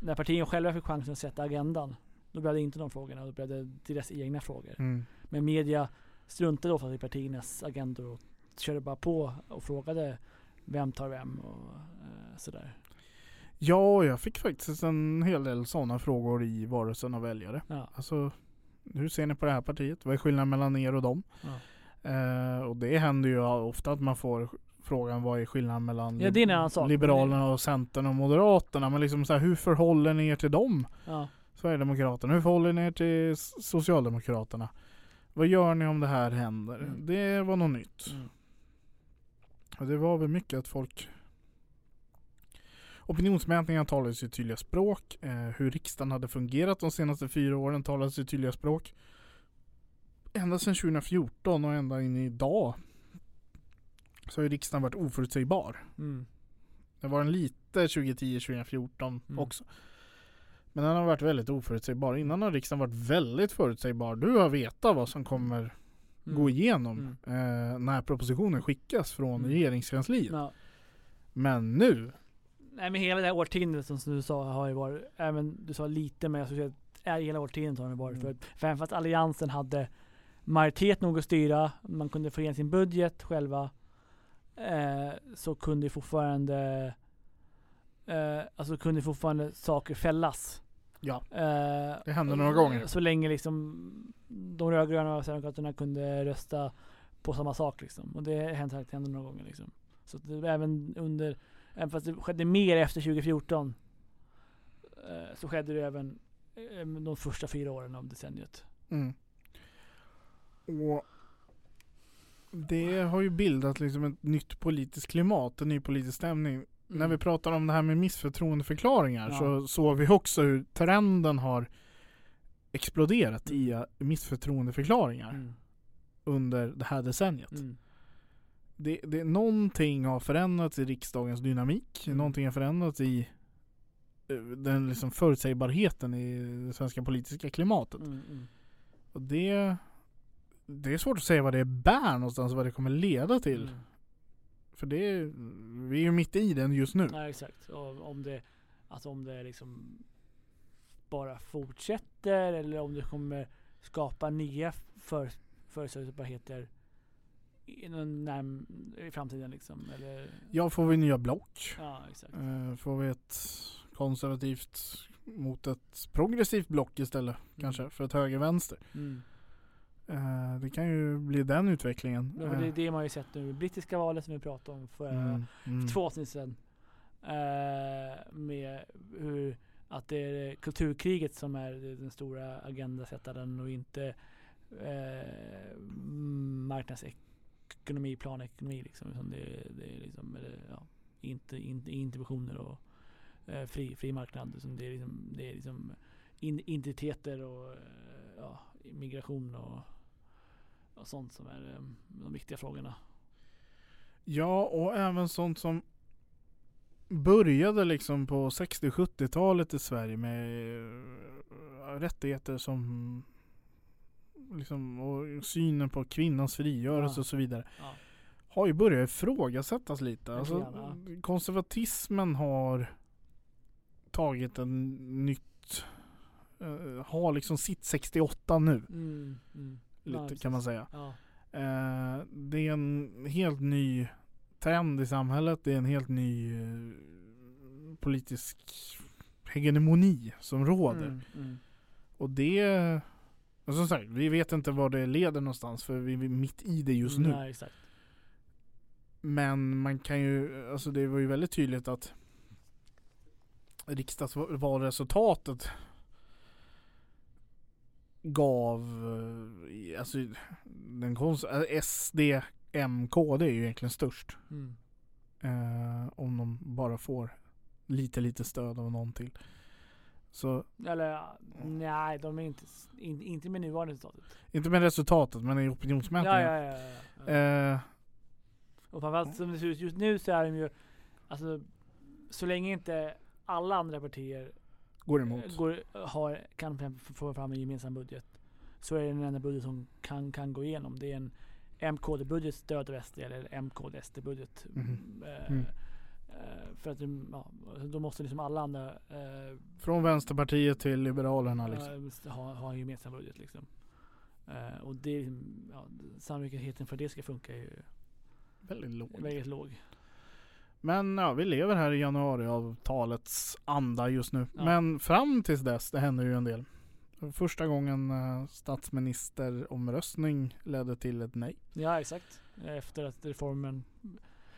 när partierna själva fick chansen att sätta agendan, då blev det inte de frågorna, då blev det deras egna frågor. Mm. Men media struntade ofta i partiernas agendor och körde bara på och frågade vem tar vem och eh, sådär. Ja, jag fick faktiskt en hel del sådana frågor i varelsen av väljare. Ja, Alltså, hur ser ni på det här partiet? Vad är skillnaden mellan er och dem? ja. Eh, och det händer ju ofta att man får frågan vad är skillnaden mellan Ja, det är en annan sak. Liberalerna och Centern och Moderaterna. Men liksom så här, hur förhåller ni er till dem? ja. Sverigedemokraterna. Hur förhåller ni er till Socialdemokraterna? Vad gör ni om det här händer? Mm. Det var något nytt. Mm. Och det var väl mycket att folk Opinionsmätningar talade sitt tydliga språk. Eh, hur riksdagen hade fungerat de senaste fyra åren talade sitt tydliga språk. Ända sedan 2014 och ända in i idag så har ju riksdagen varit oförutsägbar. Mm. Det var den lite 2010-2014 Mm. också. Men den har varit väldigt oförutsägbar. Innan har riksdagen varit väldigt förutsägbar. Du har vetat vad som kommer Mm. gå igenom Mm. eh, när propositionen skickas från Mm. regeringskansliet. Ja. Men nu, Nej men hela det här årtiondet som du sa har ju varit, även du sa lite men jag skulle säga hela årtiondet har den varit. Mm. För, för även fast alliansen hade majoritet nog att styra, man kunde få igen sin budget själva, eh, så kunde fortfarande eh, alltså kunde fortfarande saker fällas. Ja, Eh, Det hände några gånger. Så länge liksom de rödgröna och Sverigedemokraterna kunde rösta på samma sak liksom. Och det hände, hände några gånger liksom. Så det, även under, även fast det skedde mer efter 2014 eh, så skedde det även eh, de första fyra åren av decenniet. Mm. Och det har ju bildat liksom ett nytt politiskt klimat, en ny politisk stämning. När vi pratar om det här med missförtroendeförklaringar Ja. så såg vi också hur trenden har exploderat i eh, missförtroendeförklaringar Mm. under det här decenniet. Mm. Det, det, någonting har förändrats i riksdagens dynamik. Mm. Någonting har förändrats i eh, den liksom förutsägbarheten i det svenska politiska klimatet. Mm. Mm. Och det, det är svårt att säga vad det bär någonstans, vad det kommer leda till. Mm. För det är, vi är ju mitt i den just nu. Nej exakt. Och om det, alltså om det liksom bara fortsätter eller om det kommer skapa nya för, förutsägbarheter i, i framtiden liksom. Eller, Ja, får vi nya block? ja exakt. Eh, får vi ett konservativt mot ett progressivt block istället kanske, för ett höger-vänster. Mm. Eh, det kan ju bli den utvecklingen. Ja, det är Eh, det man har ju sett nu brittiska valet som vi pratade om för mm, mm. två avsnitt sedan. Eh, med hur att det är kulturkriget som är den stora agendasättaren och inte eh, marknadsekonomi, planekonomi liksom. Det, det är liksom, eller, ja, inte, inte interventioner och fri, fri marknad. Det är liksom, det är liksom in, identiteter och ja, migration och, och sånt som är eh, de viktiga frågorna. Ja, och även sånt som började liksom på 60-70-talet i Sverige med eh, rättigheter som liksom, och synen på kvinnans frigörelse Ja. och så vidare. Ja. Har ju börjat ifrågasättas lite. Alltså, konservatismen har tagit en nytt, eh, har liksom sitt 68 nu. Mm, mm. Lite Ja, kan man säga. Ja. Eh, det är en helt ny trend i samhället. Det är en helt ny eh, politisk hegemoni som råder. Mm, mm. Och det, och som sagt, vi vet inte var det leder någonstans för vi är mitt i det just nu. Nej. Men man kan ju, alltså det var ju väldigt tydligt att riksdagsvalresultatet gav, eh, alltså den konst, eh, SD, M, KD är ju egentligen störst. Mm. Eh, om de bara får lite, lite stöd av någon till. Så, Eller nej, de är inte, in, inte med nuvarande resultatet. inte med resultatet men i opinionsmätningen. ja, ja. ja, ja. Eh, Och framförallt som det ser ut just nu så är de ju, alltså så länge inte alla andra partier går emot. går, har, kan få fram en gemensam budget så är det den enda budget som kan, kan gå igenom. Det är en MKD-budget stöd av SD eller MKD-SD-budget. Mhm. Eh, Mm. eh, för att ja, då måste liksom alla andra eh, Från Vänsterpartiet till Liberalerna liksom. eh, ha, ha en gemensam budget liksom. Eh, och det, ja, sannolikheten för det ska funka är ju Väldigt låg. väldigt låg. Men ja, vi lever här i januariavtalets anda just nu. Ja. Men fram tills dess, det händer ju en del. Första gången eh, statsministeromröstning ledde till ett nej. Ja exakt. Efter att reformen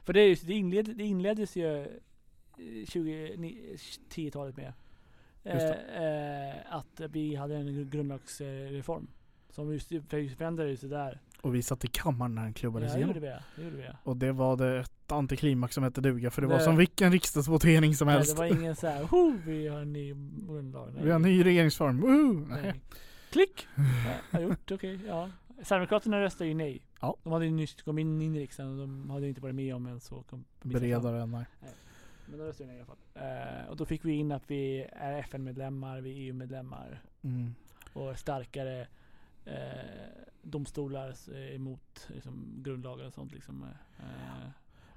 För det, är ju, det, inled, det inleddes ju eh, 2010-talet med Just eh, eh, att vi hade en grundlagsreform. Som just förändrades ju där. Och vi satt i kammaren när den Ja, klubbades det igenom. gjorde vi. Det gjorde vi. Och det var det antiklimax som hette duga. För det, var Det- som vilken riksdagsvotering som Nej, helst. det var ingen så här, "Ho, vi har en ny grundlag. Nej. Vi har en ny regeringsform. Nej. Nej. Klick! Ja, har gjort, okej. ja. Sverigedemokraterna röstade ju nej. Ja. De hade ju nyss kommit in, in i riksdagen och de hade inte varit med om en så. Bredare än nej. Men då röstade jag nej i alla fall. Eh, och då fick vi in att vi är FN-medlemmar, vi är EU-medlemmar Mm. och starkare eh, domstolar eh, emot liksom, grundlagar och sånt liksom. Eh,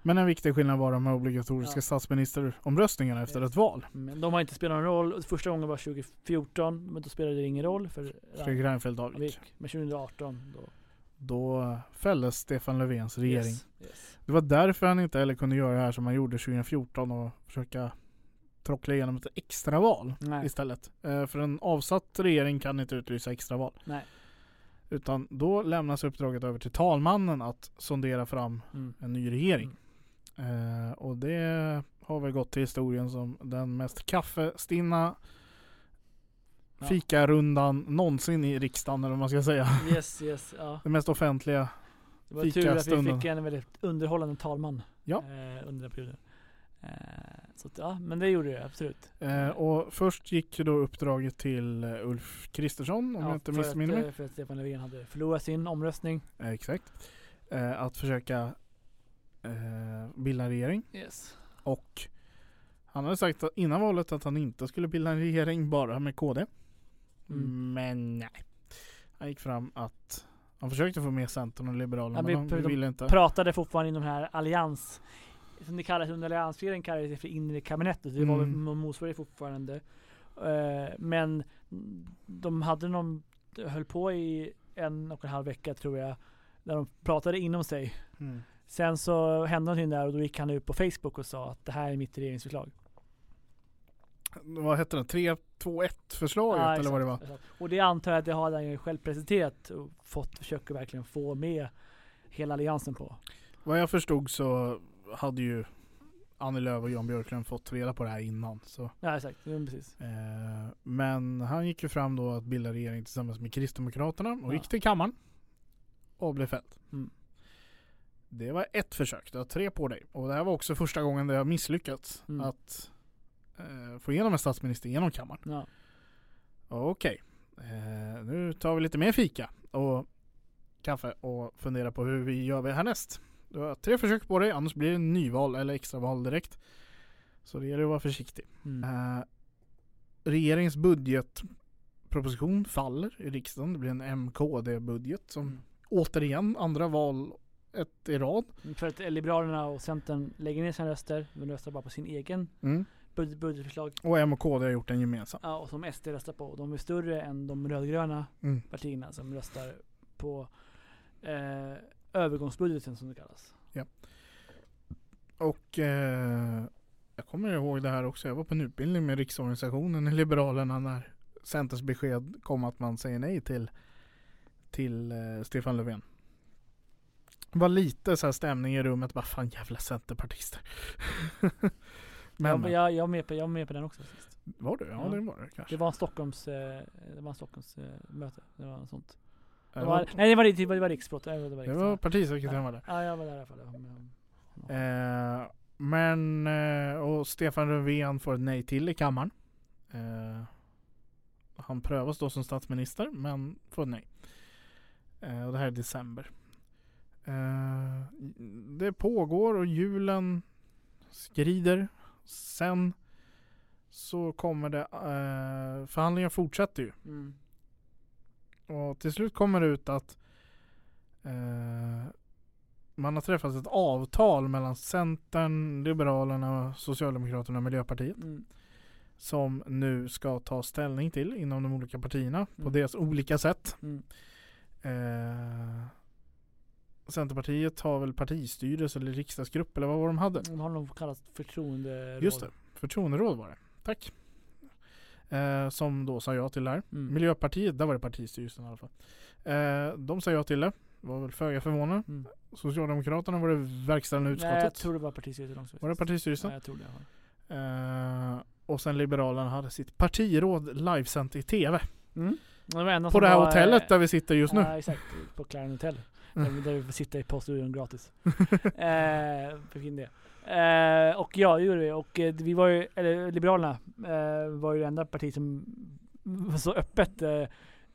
Men en viktig skillnad var de här obligatoriska Ja. statsministeromröstningarna efter ett val. Men de har inte spelat någon roll. Första gången var 2014, men då spelade det ingen roll för Fredrik Reinfeldt avgick. Men 2018 då. Då fälldes Stefan Löfvens regering. Yes. Yes. Det var därför han inte heller kunde göra det här som han gjorde 2014 och försöka trockla igenom ett extraval Nej. istället. Eh, för en avsatt regering kan inte utlysa extraval. Nej. Utan då lämnas uppdraget över till talmannen att sondera fram Mm. en ny regering. Eh, och det har väl gått till historien som den mest kaffestinna Ja. fikarundan någonsin i riksdagen eller vad man ska säga. Yes, yes. Ja. Den mest offentliga. Det var tur att vi Fikastunden. fick en väldigt underhållande talman Ja. eh, under den perioden. Eh, så att, ja, men det gjorde det absolut. Eh, och först gick då uppdraget till eh, Ulf Kristersson om Ja, jag inte missminner mig. eh, För att Stefan Löfven hade förlorat sin omröstning. Exakt. Att försöka eh, bilda regering. Yes. Och han hade sagt att innan valet att han inte skulle bilda en regering bara med KD. Mm. Men nej. Han gick fram att han försökte få med Centern och Liberalerna Ja, men de de ville inte. Pratade fortfarande inom den här allians, som det kallas under alliansregeringen kallades det för inre kabinettet. Det var Mm. motsvarighet fortfarande. Eh, men de hade någon, höll på i en och en halv vecka tror jag. Där de pratade inom sig. Mm. Sen så hände någonting där och då gick han ut på Facebook och sa att det här är mitt regeringsförslag. Vad hette det? 3-2-1 förslaget Ja, eller vad det var? exakt, exakt. Och det antar jag att det har han ju själv presenterat och fått, försöker verkligen få med hela alliansen på. Vad jag förstod så hade ju Annie Lööf och Jan Björklund fått reda på det här innan. Så. Ja exakt, ja, precis. Eh, men han gick ju fram då att bilda regering tillsammans med Kristdemokraterna och Ja. gick till kammaren. Och blev fälld. Mm. Det var ett försök, du har tre på dig. Och det här var också första gången det har misslyckats Mm. att eh, få igenom en statsminister genom kammaren. Ja. Okej, eh, nu tar vi lite mer fika och kaffe och funderar på hur vi gör vi härnäst. Du har tre försök på dig, annars blir det nyval eller extraval direkt. Så det gäller att vara försiktig. Mm. Eh, regeringens budgetproposition faller i riksdagen. Det blir en MKD-budget som Mm. återigen andra val ett i rad. För att Liberalerna och Centern lägger ner sina röster, men röstar bara på sin egen bud- budgetförslag. Och M och KD har gjort en gemensam. Ja, och som SD röstar på. De är större än de rödgröna Mm. partierna som röstar på eh, övergångsbudgeten som det kallas. Och eh, jag kommer ihåg det här också. Jag var på en utbildning med Riksorganisationen i Liberalerna när Centerns besked kom att man säger nej till, till eh, Stefan Löfven. Var lite så här stämning i rummet. Bara fan jävla centerpartister. Men jag, jag, jag, är med på, jag är med på den också. Sist. var du? Ja, Ja. det var det kanske. Det var en Stockholms, eh, det var en Stockholms eh, möte. Det var något sånt. Det var, var, nej det var, det var, det var riksbrott. Det var, det var, det riks, var partisekreteraren var där. Ja, jag var där i alla fall. Eh, men, eh, och Stefan Löfven får ett nej till i kammaren. Eh, han prövas då som statsminister men får ett nej. Eh, och det här är december. Eh, det pågår och julen skrider. Sen så kommer det, eh, förhandlingar fortsätter ju. Mm. Och till slut kommer det ut att eh, man har träffat ett avtal mellan Centern, Liberalerna, Socialdemokraterna och Miljöpartiet. Mm. Som nu ska ta ställning till inom de olika partierna på Mm. deras olika sätt. Mm. Eh, Centerpartiet har väl partistyrelse eller riksdagsgrupp eller vad var de hade? De har nog kallat förtroenderåd. Just det, förtroenderåd var det. Tack. Eh, som då sa ja till det här. Mm. Miljöpartiet, där var det partistyrelsen i alla fall. Eh, de sa ja till det. Var väl föga förvånade. Mm. Socialdemokraterna var det verkställande Nej, jag utskottet. tror det var partistyrelsen också. var det partistyrelsen? Ja, jag tror det. Eh, och sen Liberalerna hade sitt partiråd livesänt i TV. Mm. Det På det här var, hotellet eh, där vi sitter just nu. Ja, exakt. På Clarion Hotel. Där, där vi får sitta i poststudion gratis. eh, för fin det. Eh, och ja, det gjorde vi. Och eh, vi var ju, eller Liberalerna eh, var ju det enda parti som så öppet eh,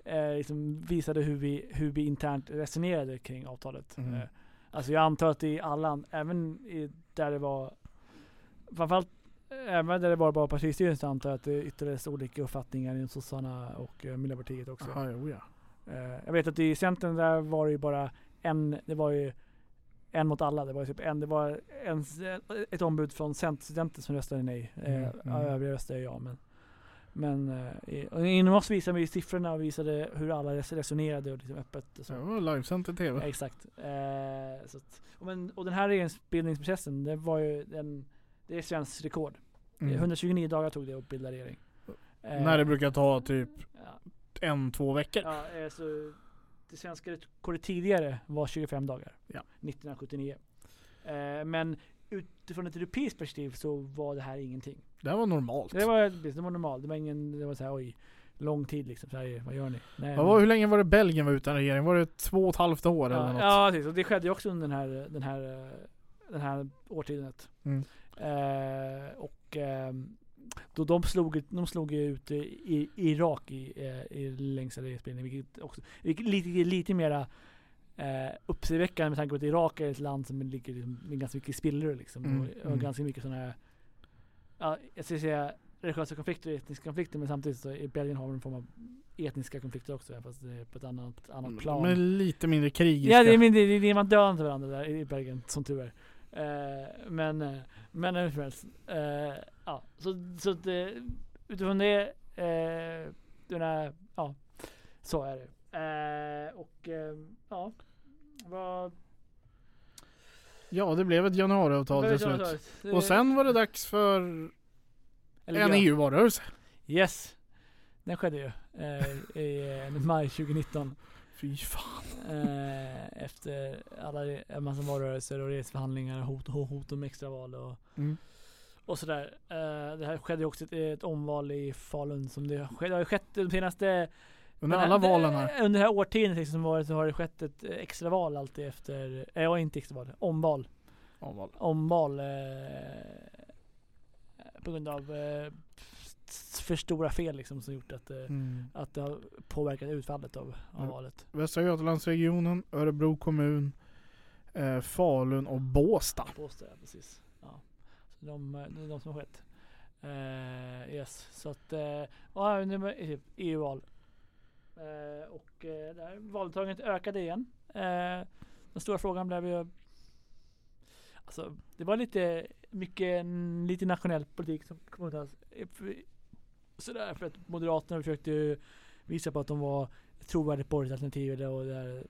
eh, liksom visade hur vi, hur vi internt resonerade kring avtalet. Mm. Eh, alltså jag antar att i alla, även i, där det var, framförallt Även där det var bara partistyrelsen antar jag att det yttrades olika uppfattningar inom sossarna och Miljöpartiet också. Jaha, jo, ja. Jag vet att i Centern där var det ju bara en, det var ju en mot alla. Det var typ en, det var en, ett ombud från Centerstudenter som röstade nej. Mm, Eh, mm. Övriga röstade ja. Men, men eh, inom oss visade vi siffrorna och visade hur alla res- resonerade och liksom öppet. Och så. Det var livesänt i Ja, tv. exakt. Eh, så att, och, men, och den här regeringsbildningsprocessen, det var ju en, det är svenskt rekord. Mm. 129 dagar tog det att bilda regering. Eh, När det brukar ta typ ja, en, två veckor. ja, eh, så det svenska rekordet tidigare var 25 dagar. Ja. 1979. Eh, men utifrån ett europeiskt perspektiv så var det här ingenting. Det här var normalt. Det var, det var normalt. Det var ingen, det var såhär oj, lång tid liksom. Sverige, vad gör ni? Nej, Vad var, hur länge var det Belgien var utan regering? Var det två och ett halvt år eller ja, något? ja, precis. Och det skedde ju också under den här, den här, eh, den här årtiondet. Mm. Eh, och ehm, då de slog, de slog ut i, i Irak i, eh, i längsta regeringsbildning, vilket också vilket lite, lite mera eh, uppseendeväckande med tanke på att Irak är ett land som ligger liksom, med ganska mycket spillror liksom. Mm, och, och mm. ganska mycket sådana här, ja, jag ska säga religiösa konflikter och etniska konflikter men samtidigt så i Belgien har vi en form av etniska konflikter också fast det är på ett annat, annat plan. Men lite mindre krigiska. Ja, det är, men det, det, det, man dör inte varandra där i Belgien, som tur är. Eh, men, eh, men hur som helst. Ja, så, så att, eh, utifrån det, eh, den här, ja, så är det. Och ja, vad... Ja, det blev ett januariavtal till slut. Och sen var det dags för eller en ja. EU-valrörelse. Yes, den skedde ju eh, i maj 2019. Fy fan. Eh, efter alla en massa valrörelser och resförhandlingar och hot, hot, hot om extraval och Mm. och sådär. Eh, det här skedde ju också ett, ett omval i Falun som det, har skett- det har skett de senaste Under alla det- valen här. Under det här årtiondet liksom, som varit så har det skett ett extraval alltid efter, eh, ja inte extraval, omval. Omval. Omval eh, på grund av eh, för stora fel liksom som gjort att, eh, Mm. att det har påverkat utfallet av, av valet. Västra Götalandsregionen, Örebro kommun, eh, Falun och Båstad. Påstår jag precis. Ja. Så de, eh, det är de som har skett. Eh, yes, så att, eh, nu är typ EU-val. Eh, och eh, där valdeltagandet ökade igen. Eh, den stora frågan blev ju Alltså det var lite mycket lite nationell politik som kom ut. Eh, Sådär för att Moderaterna försökte visa på att de var ett trovärdigt borgerligt alternativ och där,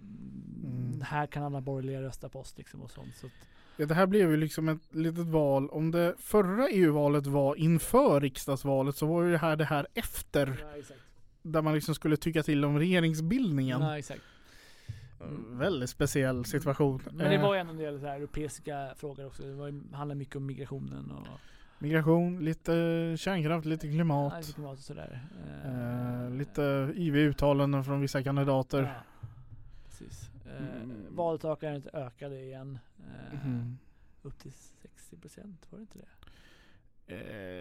Mm. här kan alla borgerliga rösta på oss liksom och sånt. Så Ja, det här blev ju liksom ett litet val. Om det förra EU-valet var inför riksdagsvalet så var ju det här det här efter. ja. Där man liksom skulle tycka till om regeringsbildningen. Ja, exakt. Mm. Väldigt speciell situation. Men det Eh, var ju ändå en del så europeiska frågor också. Det var, handlade mycket om migrationen och Migration, lite kärnkraft, lite ja, klimat. lite klimat och sådär. Eh, lite yviga uttalanden från vissa kandidater. Ja, precis. Eh, Mm. Valdeltagandet ökade igen. Eh, Mhm. Upp till 60 procent, var det inte det?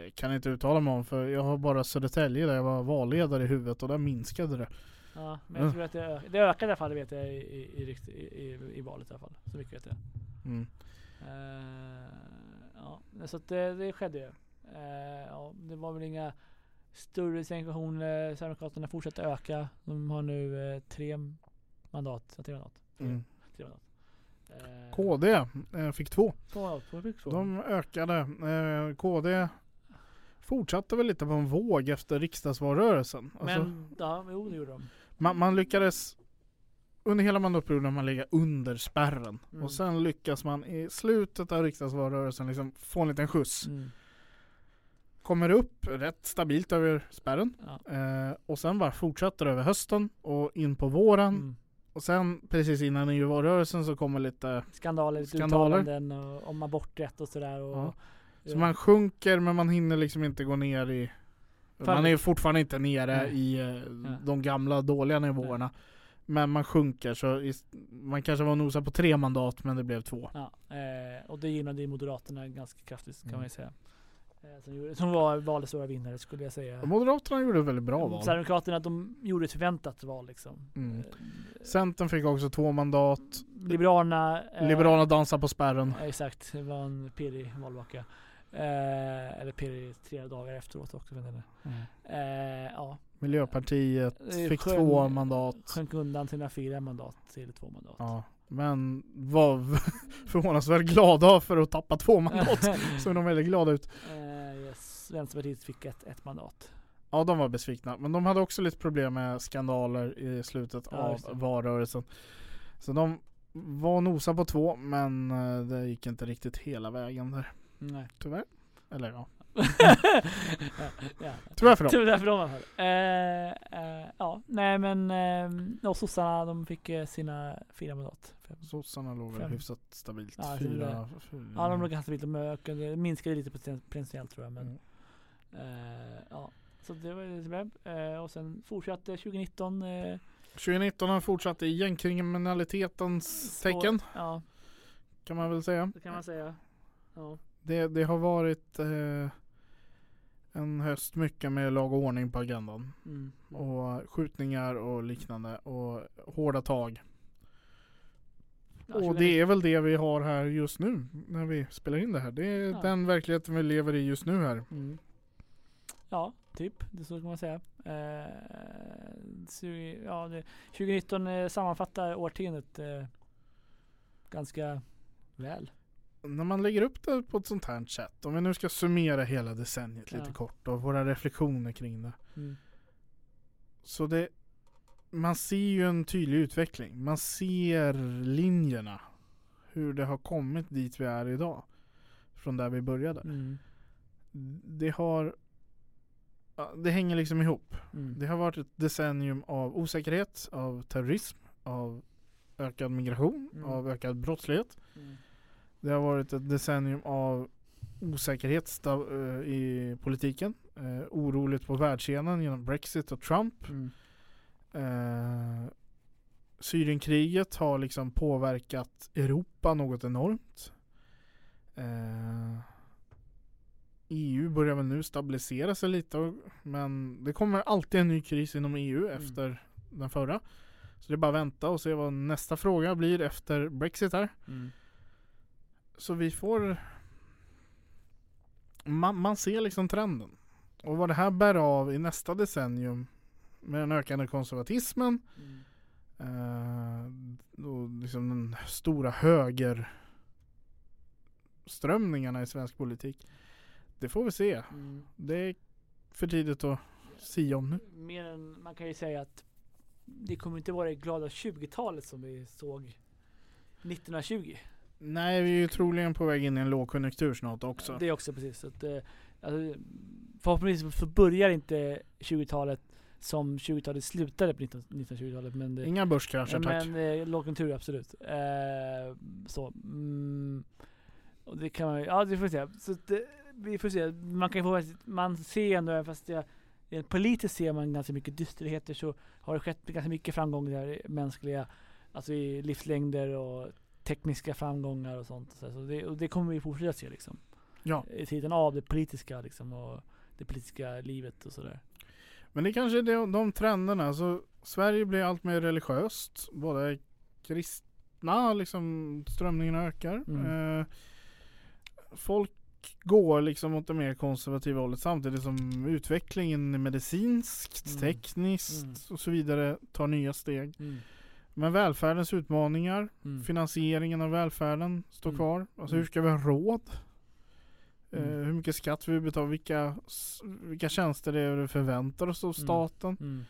Eh, kan inte uttala mig om för jag har bara Södertälje där jag var valledare i huvudet och där minskade det. Ja, men jag Mm. tror att det, ö- det ökade i alla fall, vet jag, i, i, i, i, i, i valet i alla fall. Så mycket vet jag. Mm. Ja, så att det, det skedde ju. Eh, ja, det var väl inga större segregationer. Sverigedemokraterna fortsätter öka. De har nu eh, tre mandat. Ja, tre mandat. Mm. tre mandat. Eh, KD eh, fick två. Två. Två fick två. De ökade. Eh, KD fortsatte väl lite på en våg efter riksdagsvalrörelsen. Alltså, Men, ja, jo det gjorde de. man, man lyckades under hela mandatperioden man ligga under spärren. Mm. Och sen lyckas man i slutet av riksdagsvalrörelsen liksom få en liten skjuts. Mm. Kommer upp rätt stabilt över spärren. Ja. Eh, och sen bara fortsätter över hösten och in på våren. Mm. Och sen precis innan EU-valrörelsen så kommer lite Skandaler, Skandaler. uttalanden och, om aborträtt och sådär. Och, Ja. Ja. Så man sjunker men man hinner liksom inte gå ner i Fan. Man är fortfarande inte nere Nej. i eh, de gamla dåliga nivåerna. Men man sjunker så man kanske var nosad på tre mandat men det blev två. Ja, eh, och det gynnade ju Moderaterna ganska kraftigt kan Mm. man ju säga. Eh, som, gjorde, som var valets stora vinnare skulle jag säga. Och Moderaterna gjorde ett väldigt bra val. Sverigedemokraterna de gjorde ett förväntat val liksom. Mm. Eh, Centern fick också två mandat. Liberalerna... eh, Liberalerna dansar på spärren. Exakt, det var en pirrig valvaka. Eh, eller pirrig tre dagar efteråt också. inte. Eh, ja, Miljöpartiet fick sjönk- två mandat. sjönk undan till fyra mandat till två mandat. Ja. Men var förvånansvärt glada för att tappa två mandat. Såg de väldigt glada ut. Eh, yes. Vänsterpartiet fick ett, ett mandat. Ja, de var besvikna. Men de hade också lite problem med skandaler i slutet Ja, av valrörelsen. Så de var nosa på två, men eh, det gick inte riktigt hela vägen där. Nej. Tyvärr. Eller ja, ja, tyvärr för dem. Tur för dem i. Eh, eh, ja, nej men eh, och sossarna de fick eh, sina fyra mandat. Sossarna låg väl hyfsat stabilt. Ja, fyra, fyra. Ja, de låg ganska stabilt. De ökade, minskade lite poten- potentiellt tror jag. Men, Mm. eh, ja. Så det var lite bra. Eh, och sen fortsatte 2019. Eh, 2019 har fortsatt i gängkriminalitetens tecken, Ja, kan man väl säga. det kan man säga. Ja. Det, det har varit eh, en höst mycket med lag och ordning på agendan. Mm. Och skjutningar och liknande och hårda tag. Ja, och 2019 det är väl det vi har här just nu när vi spelar in det här. Det är Ja. den verkligheten vi lever i just nu här. Mm. Ja, typ. Det så kan man säga. Eh, ja, det, 2019 eh, sammanfattar årtiondet eh, ganska väl. När man lägger upp det på ett sånt här sätt, om vi nu ska summera hela decenniet lite Ja. kort och våra reflektioner kring det. Mm. Så det, man ser ju en tydlig utveckling. Man ser linjerna. Hur det har kommit dit vi är idag. Från där vi började. Mm. Det har Det hänger liksom ihop. Mm. Det har varit ett decennium av osäkerhet, av terrorism, av ökad migration, Mm. av ökad brottslighet. Mm. Det har varit ett decennium av osäkerhet eh, i politiken. Eh, oroligt på världsscenen genom Brexit och Trump. Mm. Eh, Syrienkriget har liksom påverkat Europa något enormt. Eh, EU börjar väl nu stabilisera sig lite och, men det kommer alltid en ny kris inom EU Mm. efter den förra. Så det är bara att vänta och se vad nästa fråga blir efter Brexit här. Mm. Så vi får man, man ser liksom trenden. Och vad det här bär av i nästa decennium med den ökande konservatismen Mm. eh, och liksom den stora höger strömningarna i svensk politik. Det får vi se. Mm. Det är för tidigt att sia om nu. Mer än, man kan ju säga att det kommer inte vara det glada 20-talet som vi såg 1920. Nej, vi är ju troligen på väg in i en lågkonjunktur snart också. Det är också precis. Så att, eh, alltså, förhoppningsvis så börjar inte 20-talet som 20-talet slutade på 19, 1920-talet. Men det, Inga börskrascher tack. men eh, lågkonjunktur absolut. Eh, så. Mm, och det kan man ja det får vi se. Så att, eh, vi får se. Man kan få, man ser ändå, fast det, rent politiskt ser man ganska mycket dysterheter så har det skett ganska mycket framgångar mänskliga, alltså i livslängder och tekniska framgångar och sånt. Så det, och det kommer vi fortsätta se liksom. Ja, I tiden av det politiska liksom och det politiska livet och sådär. men det kanske är de, de trenderna. Alltså, Sverige blir allt mer religiöst. Både kristna liksom, strömningarna ökar. Mm. Eh, folk går liksom åt det mer konservativa hållet samtidigt som utvecklingen medicinskt, Mm. tekniskt Mm. och så vidare tar nya steg. Mm. Men välfärdens utmaningar, Mm. finansieringen av välfärden står Mm. kvar. Alltså Mm. hur ska vi ha råd? Eh, Mm. hur mycket skatt vi betalar, vilka, vilka tjänster det är vi förväntar oss av Mm. staten. Mm.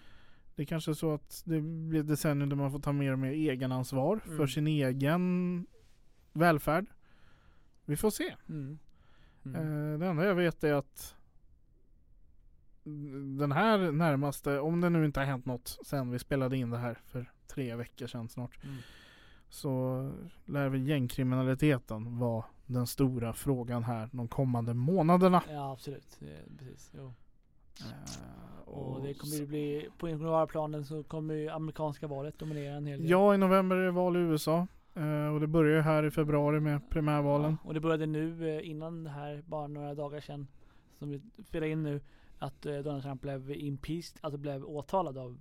Det är kanske så att det blir ett decennium där man får ta mer och mer egenansvar för Mm. sin egen välfärd. Vi får se. Mm. Mm. Eh, det enda jag vet är att den här närmaste, om det nu inte har hänt något sen vi spelade in det här för tre veckor sedan snart, Mm. så lär väl gängkriminaliteten vara den stora frågan här de kommande månaderna. Ja absolut. Det, precis. Jo. Eh, Och det kommer ju bli, på globala planen så kommer ju amerikanska valet dominera en hel del. Ja, i november är det val i USA. Eh, och det börjar ju här i februari med primärvalen. Ja, och det började nu eh, innan det här, bara några dagar sedan, som vi spelar in nu, att eh, Donald Trump blev impeached, alltså blev åtalad av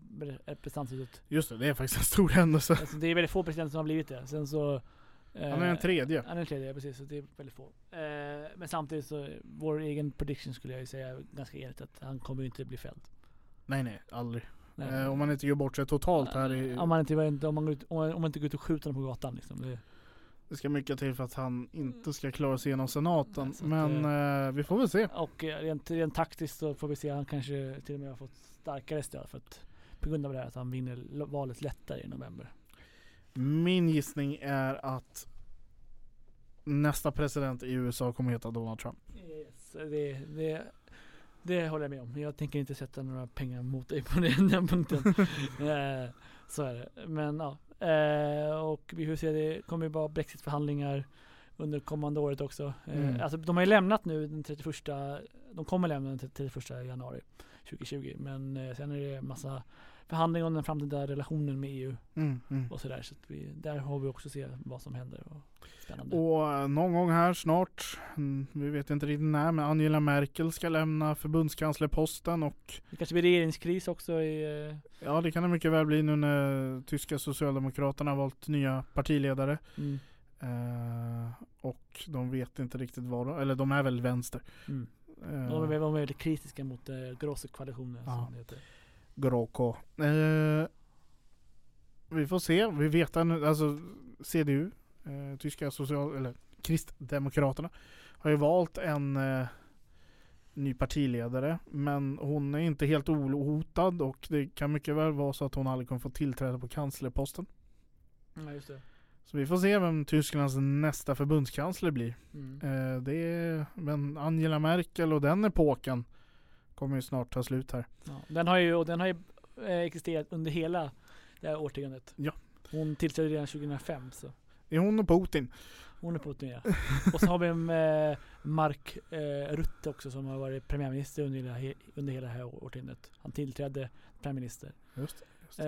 representanthuset. Just det, det är faktiskt en stor händelse. Alltså, det är väldigt få presidenter som har blivit det. Sen så... eh, Han är den tredje. Han är den tredje, precis. Så det är väldigt få. Eh, men samtidigt så, vår egen prediction skulle jag ju säga ganska enigt att han kommer ju inte bli fälld. Nej, nej, aldrig. Nej. Eh, om man inte gör bort sig totalt här. I, Om man inte, om man, går ut, om man, om man inte går ut och skjuter honom på gatan liksom. Det, Det ska mycket till för att han inte ska klara sig igenom senaten. Så att, Men eh, vi får väl se. och eh, rent, rent taktiskt så får vi se, han kanske till och med har fått starkare stöd för att på grund av det här att han vinner valet lättare i november. Min gissning är att nästa president i USA kommer heta Donald Trump. Yes, det, det, det håller jag med om. Jag tänker inte sätta några pengar mot dig på den, den punkten. eh, så är det. Men ja. Eh, och vi får se, det kommer ju vara Brexit-förhandlingar under kommande året också. Eh, Mm. Alltså de har ju lämnat nu den 31, de kommer lämna den 31 januari 2020. Men eh, sen är det massa förhandlingar om den framtida relationen med EU Mm, mm. och sådär. Så vi, där har vi också se vad som händer. Och spännande. Och eh, någon gång här snart, mm, vi vet inte riktigt när, men Angela Merkel ska lämna förbundskanslerposten och det kanske blir regeringskris också i eh, ja det kan det mycket väl bli nu när tyska socialdemokraterna har valt nya partiledare. mm, Eh, och de vet inte riktigt vad de, eller de är väl vänster. mm. Eh, De är, de är väldigt kritiska mot eh, Grosse-koalitionen Ja. som heter. Groko. Eh, vi får se. Vi vet att nu- alltså CDU, eh, tyska social, eller Kristdemokraterna, har ju valt en eh, ny partiledare. Men hon är inte helt ohotad och det kan mycket väl vara så att hon aldrig kommer få tillträde på kanslerposten. Ja, just det. Så vi får se vem Tysklands nästa förbundskansler blir. Mm. Eh, det är, men Angela Merkel och den epoken kommer ju snart ta slut här. Ja. Den har ju, och den har ju eh, existerat under hela det här årtiondet. Ja. Hon tillträdde redan 2005 så Det är hon och Putin. hon är Putin ja. och så har vi eh, Mark eh, Rutte också som har varit premiärminister under hela, he- under hela det här årtiondet. Han tillträdde premiärminister. Just Eh,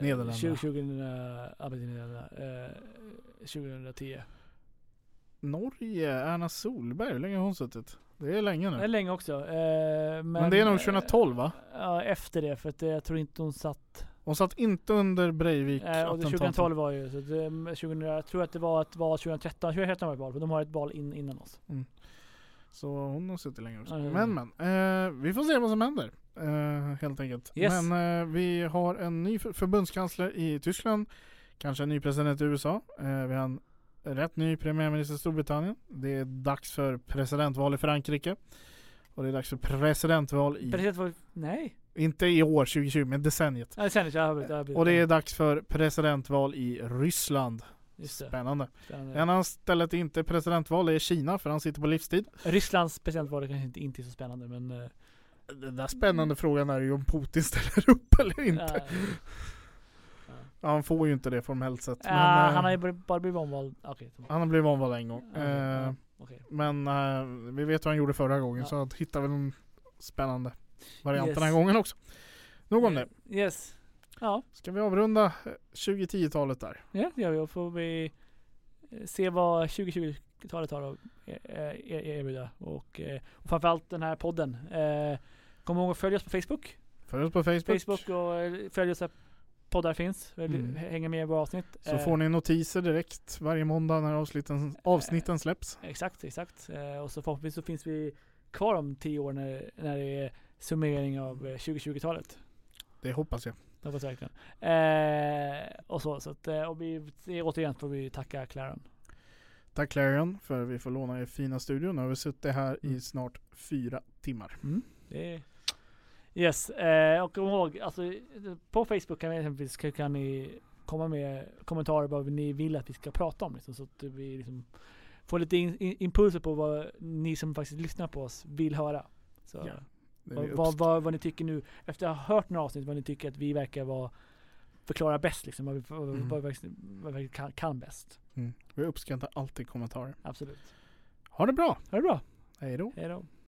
Nederländerna. 20, 20, ja, precis, Nederländerna. Eh, 2010. Norge, Erna Solberg, hur länge har hon suttit? Det är länge Det är nu. länge också. Eh, men, Men det är nog eh, 2012 va? Ja, efter det. För att eh, jag tror inte hon satt... Hon satt inte under Breivik Eh, och det attentaten. 2012 var ju... Så det, 2000, jag tror att det var ett val 2013. 2013 var ett val. För de har ett val in, innan oss. Så hon har suttit länge också. Ja. Men men, eh, vi får se vad som händer. Eh, helt enkelt. Yes. Men eh, vi har en ny för- förbundskansler i Tyskland. Kanske en ny president i USA. Eh, vi har en rätt ny premiärminister i Storbritannien. Det är dags för presidentval i Frankrike. Och det är dags för presidentval i, President var... Nej. inte i år 2020, men decenniet. Ja, sen, jag har, jag har, Och det är dags för presidentval i Ryssland. Spännande. Spännande. En annan stället inte är presidentval är Kina, för han sitter på livstid. Rysslands presidentval är kanske inte, inte så spännande men... eh, Den där spännande frågan är ju om Putin ställer upp eller inte. ja. Ja, han får ju inte det formellt sett. Ja, Men, eh, han har ju bara- blivit omvald. Så- han har blivit omvald en gång. Ja, Eh, ja, okej. Men eh, vi vet vad han gjorde förra gången, Ja. så att hitta väl en spännande variant Yes. den här gången också. Nog om det. Yes. Ja, Ska vi avrunda eh, 2010-talet där? ja det gör vi. Då får vi eh, se vad 2020-talet har att eh, eh, erbjuda. Och, eh, och framförallt den här podden. Eh, Kom ihåg att följa oss på Facebook. Följ oss på Facebook. Facebook och eh, följ oss poddar finns. Mm. Hänger med i våra avsnitt. Så Eh, får ni notiser direkt varje måndag när avsnitten, avsnitten släpps. Exakt, exakt. Eh, och så förhoppningsvis så finns vi kvar om tio år när, när det är summering av eh, 2020-talet. Det hoppas jag. Det hoppas jag verkligen. Eh, och så, så att, eh, och vi, återigen får vi tacka Claren. Tack Clarion för att vi får låna er fina studio. Nu har vi suttit här Mm. i snart fyra timmar. Det är, yes, eh, och kom ihåg, alltså, på Facebook kan, vi exempelvis, kan, ni komma med kommentarer vad ni vill att vi ska prata om. Liksom, så att vi liksom får lite in, in, impulser på vad ni som faktiskt lyssnar på oss vill höra. Så, Ja, vad, vad, vad, vad ni tycker nu, efter att ha hört några avsnitt, vad ni tycker att vi verkar vara förklara bäst liksom, vad vi, Mm. vad, vi vad vi kan, kan bäst. mm. Vi uppskattar alltid kommentarer. Absolut. Ha det bra! Ha det bra, Hej då! hej då.